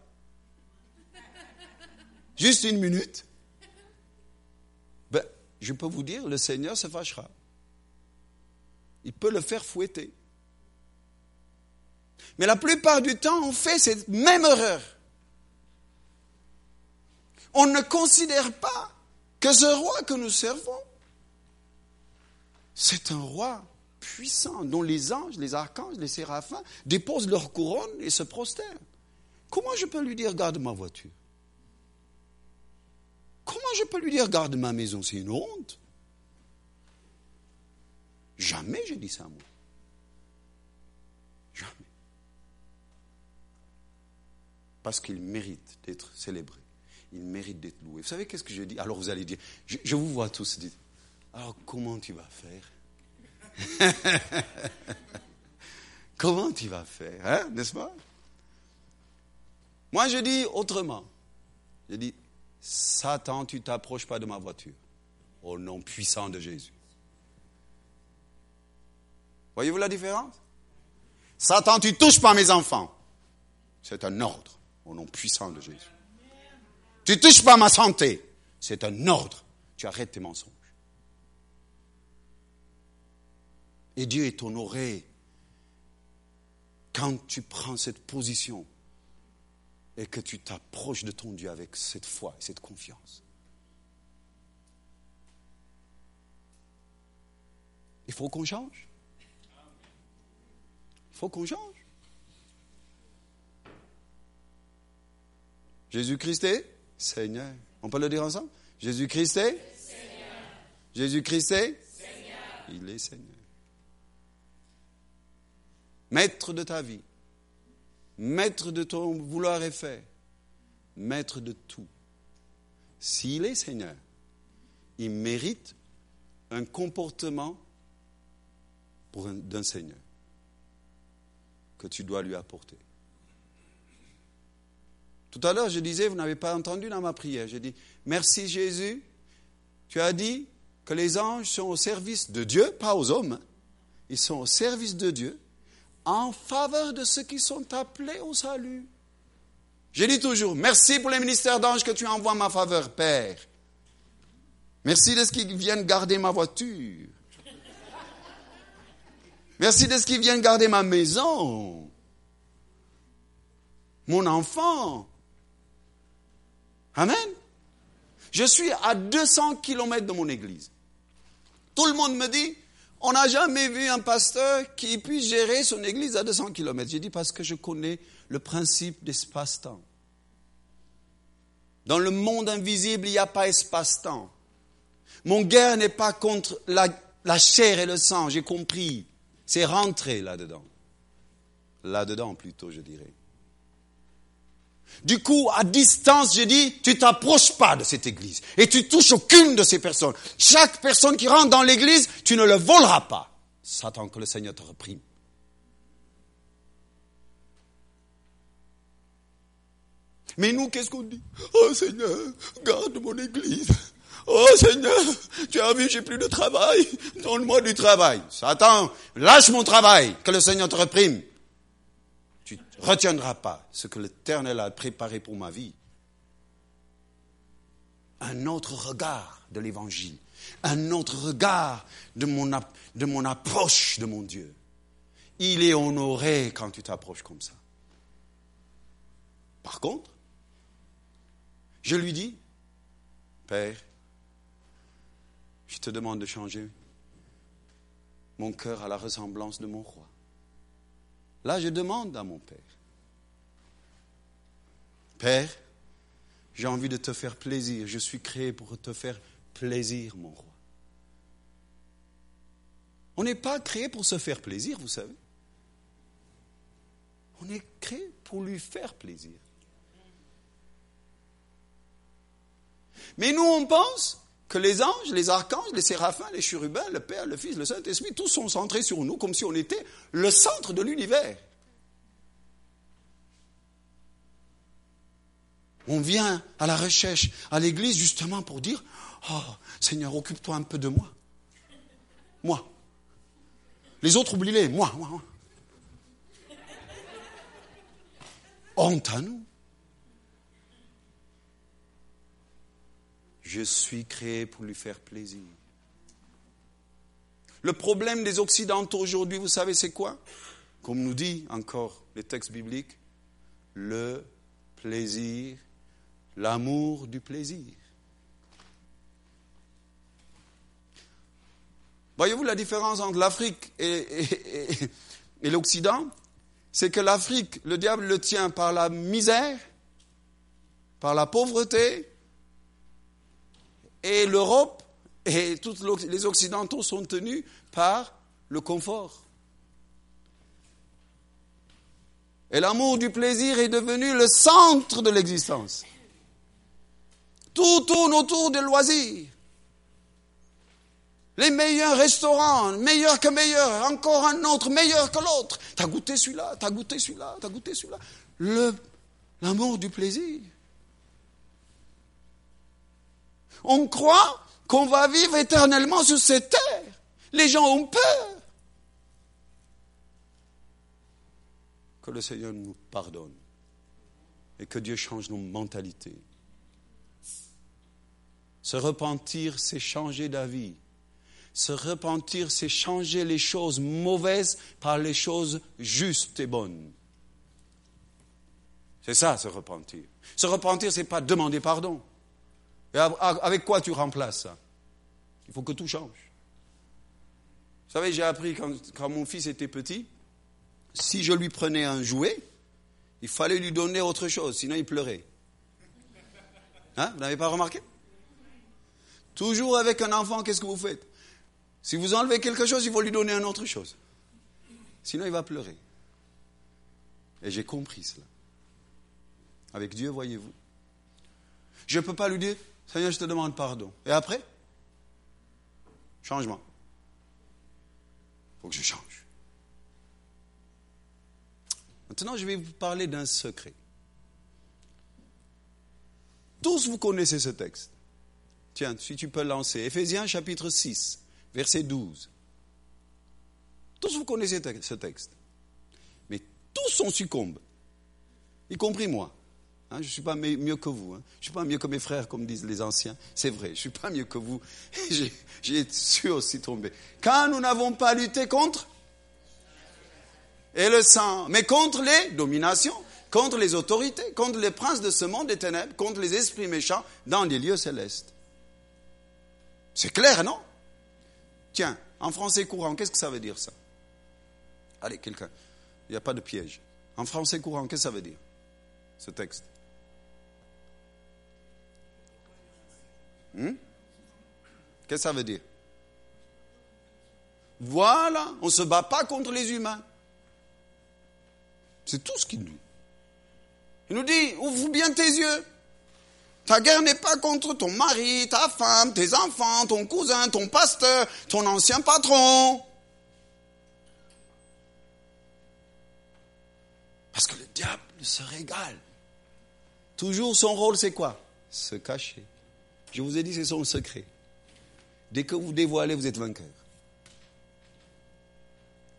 Juste une minute. Ben, je peux vous dire, le Seigneur se fâchera. Il peut le faire fouetter. Mais la plupart du temps, on fait cette même erreur. On ne considère pas que ce roi que nous servons, c'est un roi puissant dont les anges, les archanges, les séraphins déposent leur couronne et se prosternent. Comment je peux lui dire garde ma voiture? Comment je peux lui dire garde ma maison? C'est une honte. Jamais j'ai dit ça moi. Jamais. Parce qu'il mérite d'être célébré. Il mérite d'être loué. Vous savez qu'est-ce que je dis? Alors vous allez dire, je, vous vois tous dire, alors comment tu vas faire? Comment tu vas faire, hein, n'est-ce pas? Moi je dis autrement. Je dis, Satan, tu t'approches pas de ma voiture. Au nom puissant de Jésus. Voyez-vous la différence? Satan, tu touches pas mes enfants. C'est un ordre au nom puissant de Jésus. Tu touches pas ma santé. C'est un ordre. Tu arrêtes tes mensonges. Et Dieu est honoré quand tu prends cette position et que tu t'approches de ton Dieu avec cette foi et cette confiance. Il faut qu'on change. Il faut qu'on change. Jésus-Christ est Seigneur. On peut le dire ensemble? Jésus-Christ est Seigneur. Jésus-Christ est Seigneur. Il est Seigneur. Maître de ta vie maître de ton vouloir et faire, maître de tout. S'il est Seigneur, il mérite un comportement d'un Seigneur que tu dois lui apporter. Tout à l'heure, je disais, vous n'avez pas entendu dans ma prière, j'ai dit, merci Jésus, tu as dit que les anges sont au service de Dieu, pas aux hommes, ils sont au service de Dieu en faveur de ceux qui sont appelés au salut. Je dis toujours, merci pour les ministères d'anges que tu envoies en ma faveur, Père. Merci de ce qu'ils viennent garder ma voiture. Merci de ce qu'ils viennent garder ma maison. Mon enfant. Amen. Je suis à 200 kilomètres de mon église. Tout le monde me dit, on n'a jamais vu un pasteur qui puisse gérer son église à 200 km. J'ai dit parce que je connais le principe d'espace-temps. Dans le monde invisible, il n'y a pas espace-temps. Mon guerre n'est pas contre la, la chair et le sang, j'ai compris. C'est rentré là-dedans. Là-dedans plutôt, je dirais. Du coup, à distance, je dis, tu t'approches pas de cette église et tu touches aucune de ces personnes. Chaque personne qui rentre dans l'église, tu ne le voleras pas. Satan, que le Seigneur te reprime. Mais nous, qu'est-ce qu'on dit? Oh Seigneur, garde mon église. Oh Seigneur, tu as vu, j'ai plus de travail. Donne-moi du travail. Satan, lâche mon travail, que le Seigneur te reprime retiendras pas ce que l'Éternel a préparé pour ma vie. Un autre regard de l'Évangile, un autre regard de mon, de mon approche de mon Dieu. Il est honoré quand tu t'approches comme ça. Par contre, je lui dis, Père, je te demande de changer mon cœur à la ressemblance de mon roi. Là, je demande à mon Père, Père, j'ai envie de te faire plaisir, je suis créé pour te faire plaisir, mon roi. On n'est pas créé pour se faire plaisir, vous savez. On est créé pour lui faire plaisir. Mais nous, on pense que les anges, les archanges, les séraphins, les chérubins, le Père, le Fils, le Saint-Esprit, tous sont centrés sur nous comme si on était le centre de l'univers. On vient à la recherche, à l'église, justement pour dire, oh Seigneur, occupe-toi un peu de moi. Moi. Les autres, oublie-les. Moi, moi, moi. Honte à nous. Je suis créé pour lui faire plaisir. Le problème des Occidentaux aujourd'hui, vous savez, c'est quoi? Comme nous dit encore les textes bibliques, le plaisir, l'amour du plaisir. Voyez-vous la différence entre l'Afrique et, l'Occident? C'est que l'Afrique, le diable le tient par la misère, par la pauvreté, et l'Europe et tous les Occidentaux sont tenus par le confort. Et l'amour du plaisir est devenu le centre de l'existence. Tout tourne autour des loisirs. Les meilleurs restaurants, meilleurs que meilleurs, encore un autre, meilleur que l'autre. T'as goûté celui-là, t'as goûté celui-là, t'as goûté celui-là. l'amour du plaisir. On croit qu'on va vivre éternellement sur cette terre. Les gens ont peur. Que le Seigneur nous pardonne et que Dieu change nos mentalités. Se repentir, c'est changer d'avis. Se repentir, c'est changer les choses mauvaises par les choses justes et bonnes. C'est ça, se repentir. Se repentir, c'est pas demander pardon. Avec quoi tu remplaces ça? Il faut que tout change. Vous savez, j'ai appris quand, quand, mon fils était petit, si je lui prenais un jouet, il fallait lui donner autre chose, sinon il pleurait. Hein? Vous n'avez pas remarqué? Toujours avec un enfant, qu'est-ce que vous faites? Si vous enlevez quelque chose, il faut lui donner une autre chose. Sinon, il va pleurer. Et j'ai compris cela. Avec Dieu, voyez-vous. Je ne peux pas lui dire, Seigneur, je te demande pardon. Et après? Changement. Il faut que je change. Maintenant, je vais vous parler d'un secret. Tous vous connaissez ce texte. Tiens, si tu peux lancer. Éphésiens chapitre 6, verset 12. Tous vous connaissez ce texte. Mais tous on succombe, y compris moi. Hein, je ne suis pas mieux que vous. Hein. Je ne suis pas mieux que mes frères, comme disent les anciens. C'est vrai, je ne suis pas mieux que vous. J'ai su aussi tomber. Quand nous n'avons pas lutté contre et le sang, mais contre les dominations, contre les autorités, contre les princes de ce monde des ténèbres, contre les esprits méchants dans les lieux célestes. C'est clair, non? Tiens, en français courant, qu'est-ce que ça veut dire ça? Allez, quelqu'un. Il n'y a pas de piège. En français courant, qu'est-ce que ça veut dire Ce texte? Hmm? Qu'est-ce que ça veut dire? Voilà, on ne se bat pas contre les humains. C'est tout ce qu'il nous dit. Il nous dit, ouvre bien tes yeux. Ta guerre n'est pas contre ton mari, ta femme, tes enfants, ton cousin, ton pasteur, ton ancien patron. Parce que le diable se régale. Toujours son rôle, c'est quoi? Se cacher. Je vous ai dit, c'est son secret. Dès que vous dévoilez, vous êtes vainqueur.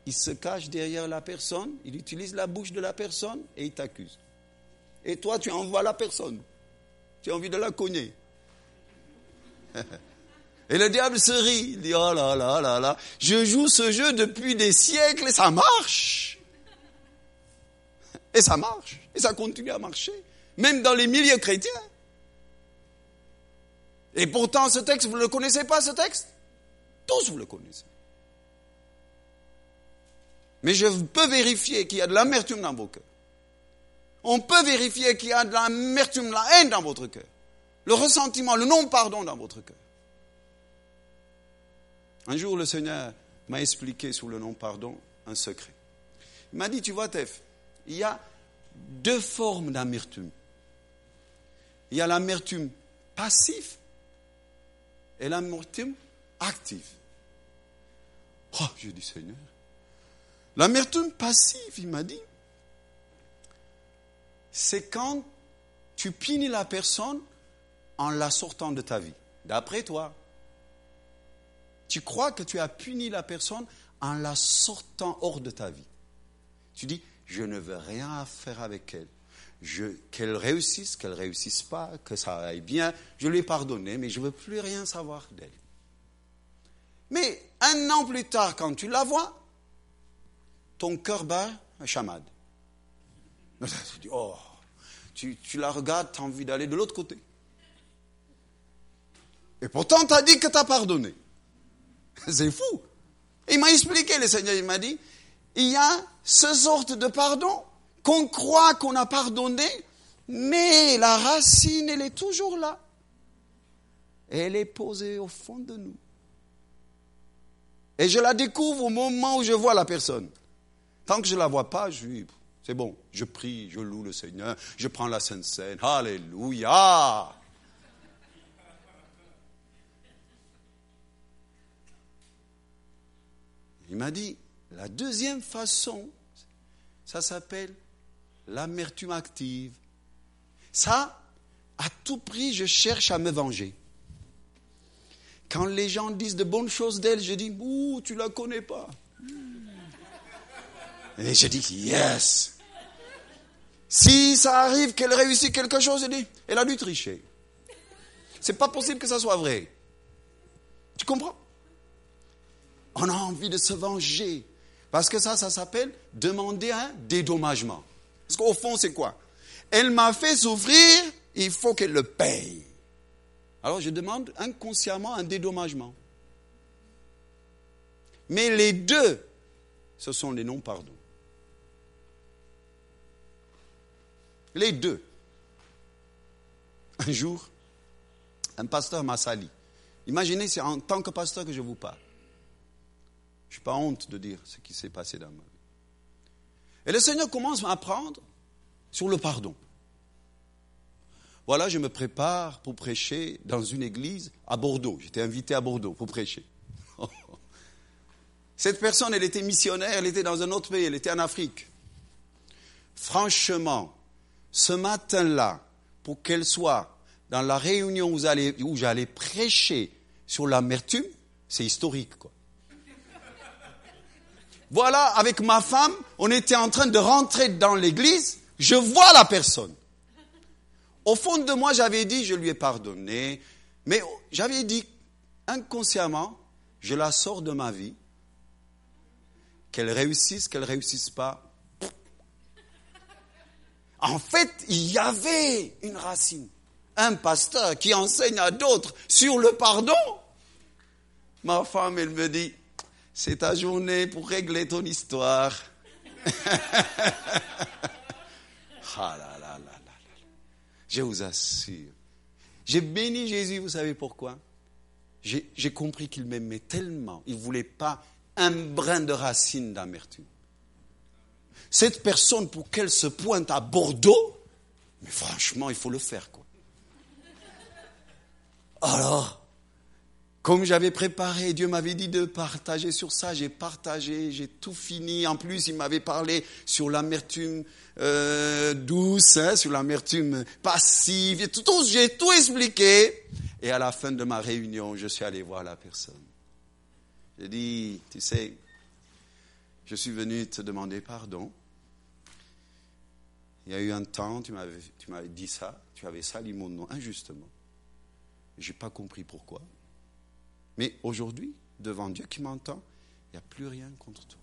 Il se cache derrière la personne, il utilise la bouche de la personne et il t'accuse. Et toi, tu envoies la personne. Tu as envie de la cogner. Et le diable se rit. Il dit, oh là là là là, je joue ce jeu depuis des siècles et ça marche. Et ça marche. Et ça continue à marcher. Même dans les milieux chrétiens. Et pourtant, ce texte, vous ne le connaissez pas, ce texte? Tous vous le connaissez. Mais je peux vérifier qu'il y a de l'amertume dans vos cœurs on peut vérifier qu'il y a de l'amertume, la haine dans votre cœur, le ressentiment, le non-pardon dans votre cœur. Un jour, le Seigneur m'a expliqué sous le non-pardon un secret. Il m'a dit, tu vois, Tef, il y a deux formes d'amertume. Il y a l'amertume passive et l'amertume active. Oh, j'ai dit, Seigneur, l'amertume passive, il m'a dit, c'est quand tu punis la personne en la sortant de ta vie. D'après toi, tu crois que tu as puni la personne en la sortant hors de ta vie. Tu dis, je ne veux rien faire avec elle. Qu'elle réussisse, qu'elle réussisse pas, que ça aille bien. Je lui ai pardonné, mais je ne veux plus rien savoir d'elle. Mais un an plus tard, quand tu la vois, ton cœur bat un chamade. Tu oh, tu, la regardes, tu as envie d'aller de l'autre côté. Et pourtant, tu as dit que tu as pardonné. C'est fou. Il m'a expliqué, le Seigneur, il m'a dit, il y a ce sorte de pardon qu'on croit qu'on a pardonné, mais la racine, elle est toujours là. Elle est posée au fond de nous. Et je la découvre au moment où je vois la personne. Tant que je ne la vois pas, je c'est bon, je prie, je loue le Seigneur, je prends la Sainte Seine, Alléluia. Il m'a dit, la deuxième façon, ça s'appelle l'amertume active. Ça, à tout prix, je cherche à me venger. Quand les gens disent de bonnes choses d'elle, je dis, ouh, tu la connais pas. Et je dis, yes. Si ça arrive qu'elle réussit quelque chose, je dis, elle a dû tricher. C'est pas possible que ça soit vrai. Tu comprends? On a envie de se venger. Parce que ça, ça s'appelle demander un dédommagement. Parce qu'au fond, c'est quoi? Elle m'a fait souffrir, il faut qu'elle le paye. Alors je demande inconsciemment un dédommagement. Mais les deux, ce sont les non-pardons. Les deux. Un jour, un pasteur m'a sali. Imaginez, c'est en tant que pasteur que je vous parle. Je n'ai pas honte de dire ce qui s'est passé dans ma vie. Et le Seigneur commence à apprendre sur le pardon. Voilà, je me prépare pour prêcher dans une église à Bordeaux. J'étais invité à Bordeaux pour prêcher. Cette personne, elle était missionnaire, elle était dans un autre pays, elle était en Afrique. Franchement, ce matin-là, pour qu'elle soit dans la réunion où j'allais prêcher sur l'amertume, c'est historique, quoi. Voilà, avec ma femme, on était en train de rentrer dans l'église, je vois la personne. Au fond de moi, j'avais dit, je lui ai pardonné, mais j'avais dit inconsciemment, je la sors de ma vie, qu'elle réussisse, qu'elle réussisse pas, en fait, il y avait une racine. Un pasteur qui enseigne à d'autres sur le pardon. Ma femme, elle me dit, c'est ta journée pour régler ton histoire. ah. Je vous assure. J'ai béni Jésus, vous savez pourquoi? J'ai compris qu'il m'aimait tellement. Il ne voulait pas un brin de racine d'amertume cette personne, pour qu'elle se pointe à Bordeaux, mais franchement, il faut le faire, quoi. Alors, comme j'avais préparé, Dieu m'avait dit de partager sur ça, j'ai partagé, j'ai tout fini. En plus, il m'avait parlé sur l'amertume euh, douce, hein, sur l'amertume passive. J'ai tout, expliqué. Et à la fin de ma réunion, je suis allé voir la personne. J'ai dit, tu sais, je suis venu te demander pardon il y a eu un temps, tu m'avais, dit ça, tu avais sali mon nom injustement. Je n'ai pas compris pourquoi. Mais aujourd'hui, devant Dieu qui m'entend, il n'y a plus rien contre toi.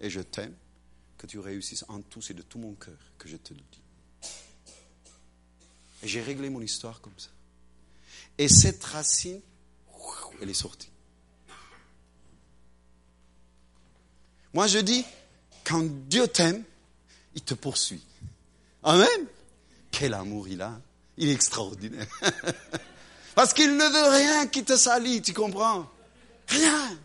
Et je t'aime, que tu réussisses en tout, c'est de tout mon cœur que je te le dis. Et j'ai réglé mon histoire comme ça. Et cette racine, elle est sortie. Moi, je dis, quand Dieu t'aime, il te poursuit. Amen. Quel amour il a. Il est extraordinaire. Parce qu'il ne veut rien qui te salit, tu comprends? Rien.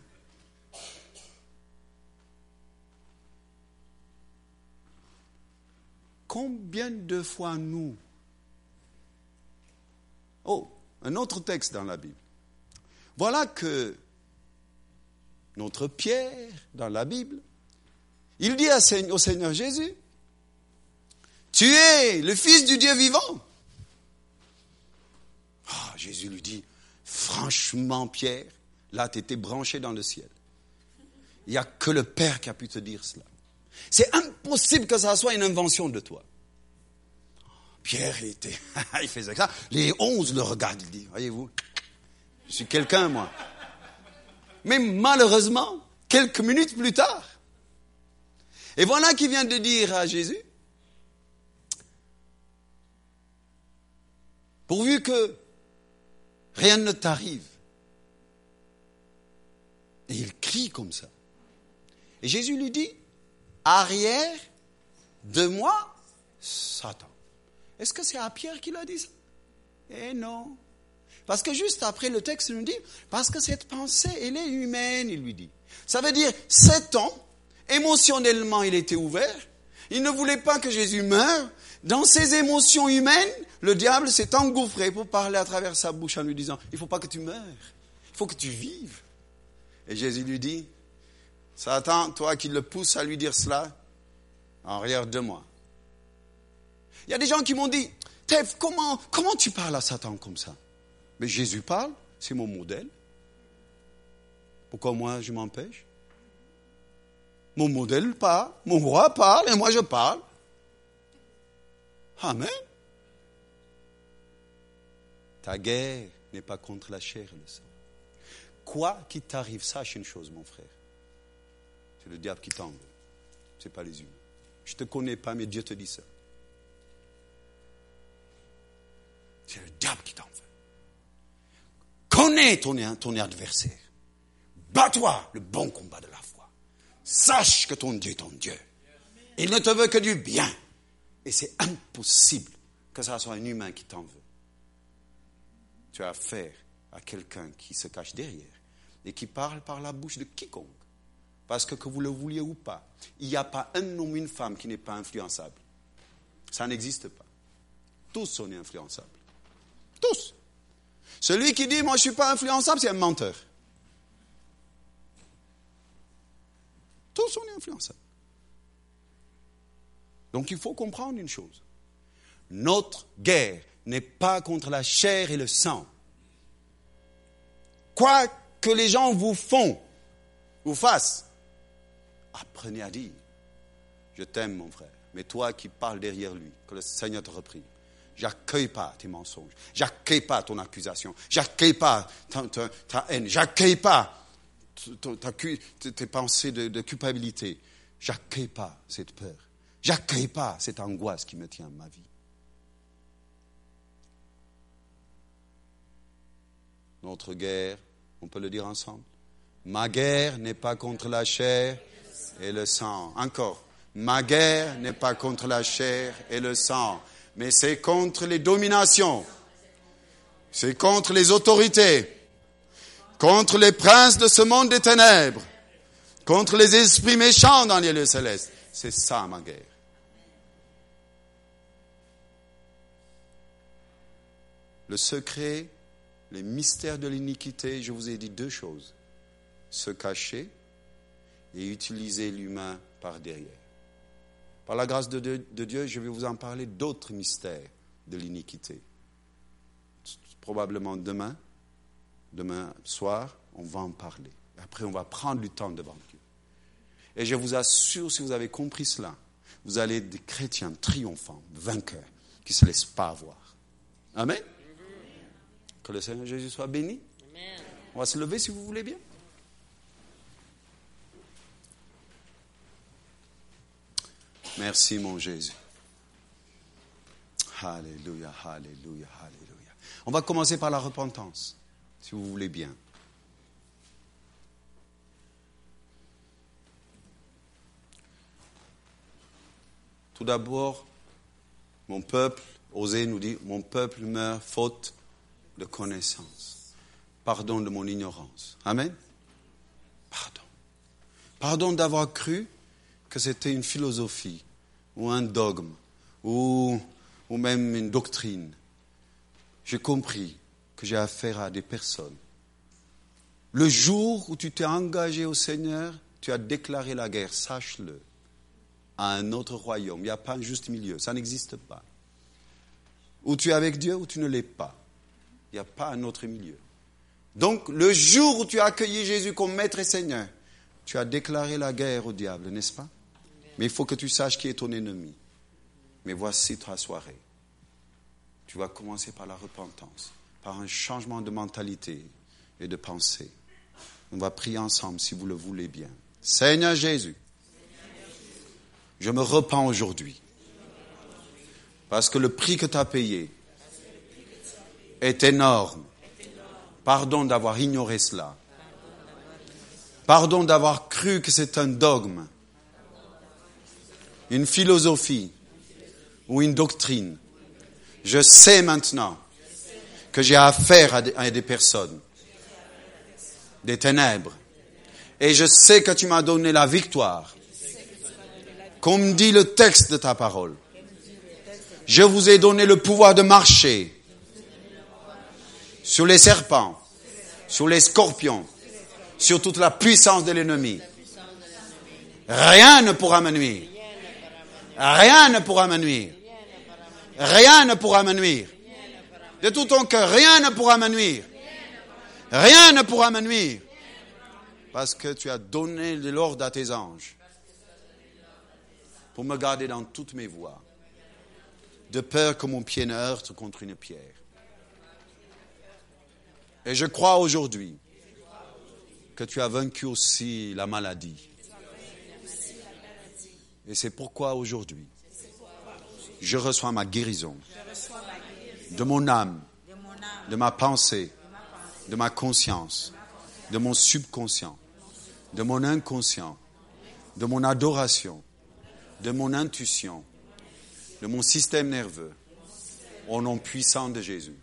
Combien de fois nous... Oh, un autre texte dans la Bible. Voilà que notre Pierre, dans la Bible, il dit au Seigneur Jésus, tu es le Fils du Dieu vivant. Ah, Jésus lui dit, franchement Pierre, là tu étais branché dans le ciel. Il n'y a que le Père qui a pu te dire cela. C'est impossible que ça soit une invention de toi. Pierre, était, il faisait ça. Les onze le regardent, il dit, voyez-vous, je suis quelqu'un, moi. Mais malheureusement, quelques minutes plus tard, et voilà qui vient de dire à Jésus, pourvu que rien ne t'arrive, Et il crie comme ça. Et Jésus lui dit, arrière de moi, Satan. Est-ce que c'est à Pierre qu'il a dit ça? Eh non. Parce que juste après, le texte nous dit, parce que cette pensée, elle est humaine, il lui dit. Ça veut dire, Satan, émotionnellement, il était ouvert. Il ne voulait pas que Jésus meure. Dans ses émotions humaines, le diable s'est engouffré pour parler à travers sa bouche en lui disant, il ne faut pas que tu meurs. Il faut que tu vives. Et Jésus lui dit, Satan, toi qui le pousses à lui dire cela, en arrière de moi. Il y a des gens qui m'ont dit, Tev, comment, comment tu parles à Satan comme ça? Mais Jésus parle, c'est mon modèle. Pourquoi moi je m'empêche? Mon modèle parle, mon roi parle et moi je parle. Amen. Ta guerre n'est pas contre la chair et le sang. Quoi qu'il t'arrive, sache une chose, mon frère. C'est le diable qui t'en veut. Ce n'est pas les humains. Je ne te connais pas, mais Dieu te dit ça. C'est le diable qui t'en veut. Connais ton, ton adversaire. Bats-toi le bon combat de la foi. Sache que ton Dieu est ton Dieu. Il ne te veut que du bien. Et c'est impossible que ce soit un humain qui t'en veut. Tu as affaire à quelqu'un qui se cache derrière et qui parle par la bouche de quiconque. Parce que que vous le vouliez ou pas, il n'y a pas un homme ou une femme qui n'est pas influençable. Ça n'existe pas. Tous sont influençables. Tous. Celui qui dit, moi je ne suis pas influençable, c'est un menteur. Tous sont influençables. Donc il faut comprendre une chose. Notre guerre n'est pas contre la chair et le sang. Quoi que les gens vous font, vous fassent, apprenez à dire, je t'aime mon frère, mais toi qui parles derrière lui, que le Seigneur te reprie. J'accueille pas tes mensonges, j'accueille pas ton accusation, j'accueille pas ta, haine, j'accueille pas tes pensées de culpabilité, j'accueille pas cette peur, j'accueille pas cette angoisse qui me tient ma vie. Notre guerre, on peut le dire ensemble, ma guerre n'est pas contre la chair et le sang. Encore, ma guerre n'est pas contre la chair et le sang, mais c'est contre les dominations, c'est contre les autorités, contre les princes de ce monde des ténèbres, contre les esprits méchants dans les lieux célestes. C'est ça ma guerre. Le secret, les mystères de l'iniquité, je vous ai dit deux choses. Se cacher et utiliser l'humain par derrière. Par la grâce de, Dieu, je vais vous en parler d'autres mystères de l'iniquité. Probablement demain, demain soir, on va en parler. Après, on va prendre du temps devant Dieu. Et je vous assure, si vous avez compris cela, vous allez être des chrétiens triomphants, vainqueurs, qui ne se laissent pas avoir. Amen. Que le Seigneur Jésus soit béni. On va se lever si vous voulez bien. Merci mon Jésus. Alléluia, alléluia, alléluia. On va commencer par la repentance, si vous voulez bien. Tout d'abord, mon peuple, Osée nous dit, mon peuple meurt faute de connaissance. Pardon de mon ignorance. Amen. Pardon. Pardon d'avoir cru que c'était une philosophie ou un dogme ou, même une doctrine. J'ai compris que j'ai affaire à des personnes. Le jour où tu t'es engagé au Seigneur, tu as déclaré la guerre, sache-le, à un autre royaume. Il n'y a pas un juste milieu, ça n'existe pas. Ou tu es avec Dieu ou tu ne l'es pas. Il n'y a pas un autre milieu. Donc, le jour où tu as accueilli Jésus comme maître et Seigneur, tu as déclaré la guerre au diable, n'est-ce pas? Mais il faut que tu saches qui est ton ennemi. Mais voici ta soirée. Tu vas commencer par la repentance, par un changement de mentalité et de pensée. On va prier ensemble si vous le voulez bien. Seigneur Jésus, je me repens aujourd'hui parce que le prix que tu as payé est énorme. Pardon d'avoir ignoré cela. Pardon d'avoir cru que c'est un dogme, une philosophie ou une doctrine. Je sais maintenant que j'ai affaire à des personnes, des ténèbres. Et je sais que tu m'as donné la victoire. Comme dit le texte de ta parole. Je vous ai donné le pouvoir de marcher sur les serpents, sur les scorpions, sur toute la puissance de l'ennemi. Rien ne pourra me. Rien ne pourra me nuire. Rien ne pourra me. De tout ton cœur, rien ne pourra me nuire. Rien ne pourra me nuire. Parce que tu as donné l'ordre à tes anges pour me garder dans toutes mes voies, de peur que mon pied ne heurte contre une pierre. Et je crois aujourd'hui que tu as vaincu aussi la maladie. Et c'est pourquoi aujourd'hui, je reçois ma guérison de mon âme, de ma pensée, de ma conscience, de mon subconscient, de mon inconscient, de mon adoration, de mon intuition, de mon système nerveux, au nom puissant de Jésus.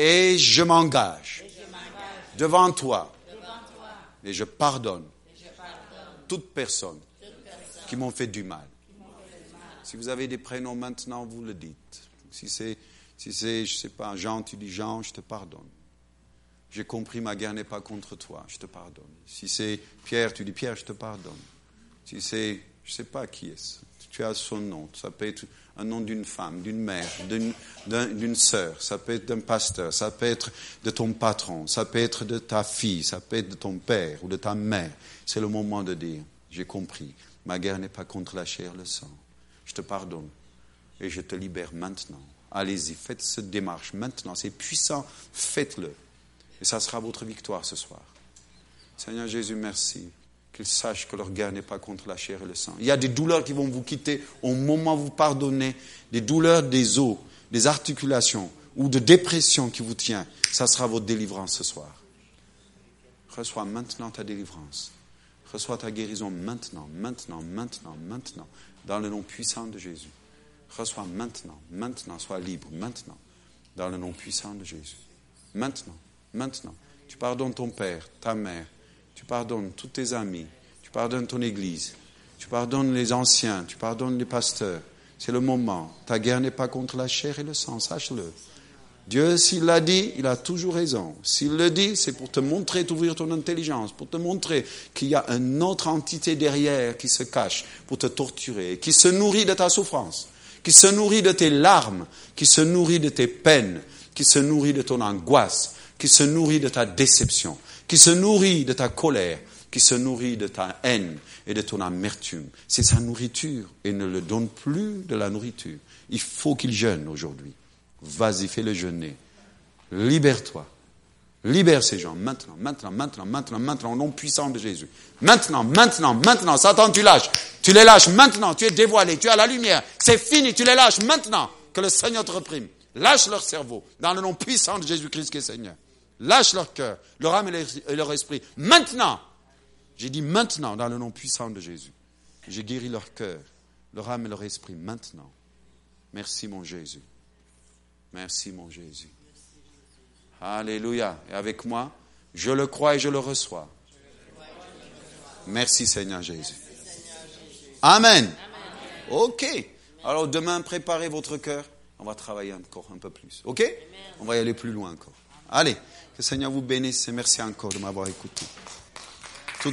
Et je m'engage devant toi et je pardonne toute personne qui m'ont fait du mal. Si vous avez des prénoms maintenant, vous le dites. Si c'est, si c'est, je sais pas, Jean, tu dis Jean, je te pardonne. J'ai compris, ma guerre n'est pas contre toi, je te pardonne. Si c'est Pierre, tu dis Pierre, je te pardonne. Si c'est, je ne sais pas qui est-ce, tu as son nom. Ça peut être un nom d'une femme, d'une mère, d'une sœur, ça peut être d'un pasteur, ça peut être de ton patron, ça peut être de ta fille, ça peut être de ton père ou de ta mère. C'est le moment de dire, j'ai compris, ma guerre n'est pas contre la chair, le sang. Je te pardonne et je te libère maintenant. Allez-y, faites cette démarche maintenant, c'est puissant, faites-le. Et ça sera votre victoire ce soir. Seigneur Jésus, merci qu'ils sachent que leur guerre n'est pas contre la chair et le sang. Il y a des douleurs qui vont vous quitter au moment où vous pardonnez, des douleurs des os, des articulations ou de dépression qui vous tient. Ça sera votre délivrance ce soir. Reçois maintenant ta délivrance. Reçois ta guérison maintenant, maintenant, maintenant, maintenant, dans le nom puissant de Jésus. Reçois maintenant, maintenant, sois libre, maintenant, dans le nom puissant de Jésus. Maintenant. Maintenant, tu pardonnes ton père, ta mère, tu pardonnes tous tes amis, tu pardonnes ton église, tu pardonnes les anciens, tu pardonnes les pasteurs. C'est le moment. Ta guerre n'est pas contre la chair et le sang, sache-le. Dieu, s'il l'a dit, il a toujours raison. S'il le dit, c'est pour te montrer, t'ouvrir ton intelligence, pour te montrer qu'il y a une autre entité derrière qui se cache pour te torturer, qui se nourrit de ta souffrance, qui se nourrit de tes larmes, qui se nourrit de tes peines, qui se nourrit de ton angoisse, qui se nourrit de ta déception, qui se nourrit de ta colère, qui se nourrit de ta haine et de ton amertume. C'est sa nourriture et ne le donne plus de la nourriture. Il faut qu'il jeûne aujourd'hui. Vas-y, fais-le jeûner. Libère-toi. Libère ces gens maintenant, maintenant, maintenant, maintenant, maintenant, au nom puissant de Jésus. Maintenant, maintenant, maintenant. Satan, tu lâches. Tu les lâches maintenant. Tu es dévoilé. Tu as la lumière. C'est fini. Tu les lâches maintenant. Que le Seigneur te reprime. Lâche leur cerveau dans le nom puissant de Jésus-Christ qui est Seigneur. Lâche leur cœur, leur âme et leur esprit. Maintenant, j'ai dit maintenant dans le nom puissant de Jésus. J'ai guéri leur cœur, leur âme et leur esprit maintenant. Merci mon Jésus. Merci mon Jésus. Alléluia. Et avec moi, je le crois et je le reçois. Merci Seigneur Jésus. Amen. Ok. Alors demain, préparez votre cœur. On va travailler encore un peu plus. Ok? On va y aller plus loin encore. Allez. Que le Seigneur vous bénisse et merci encore de m'avoir écouté.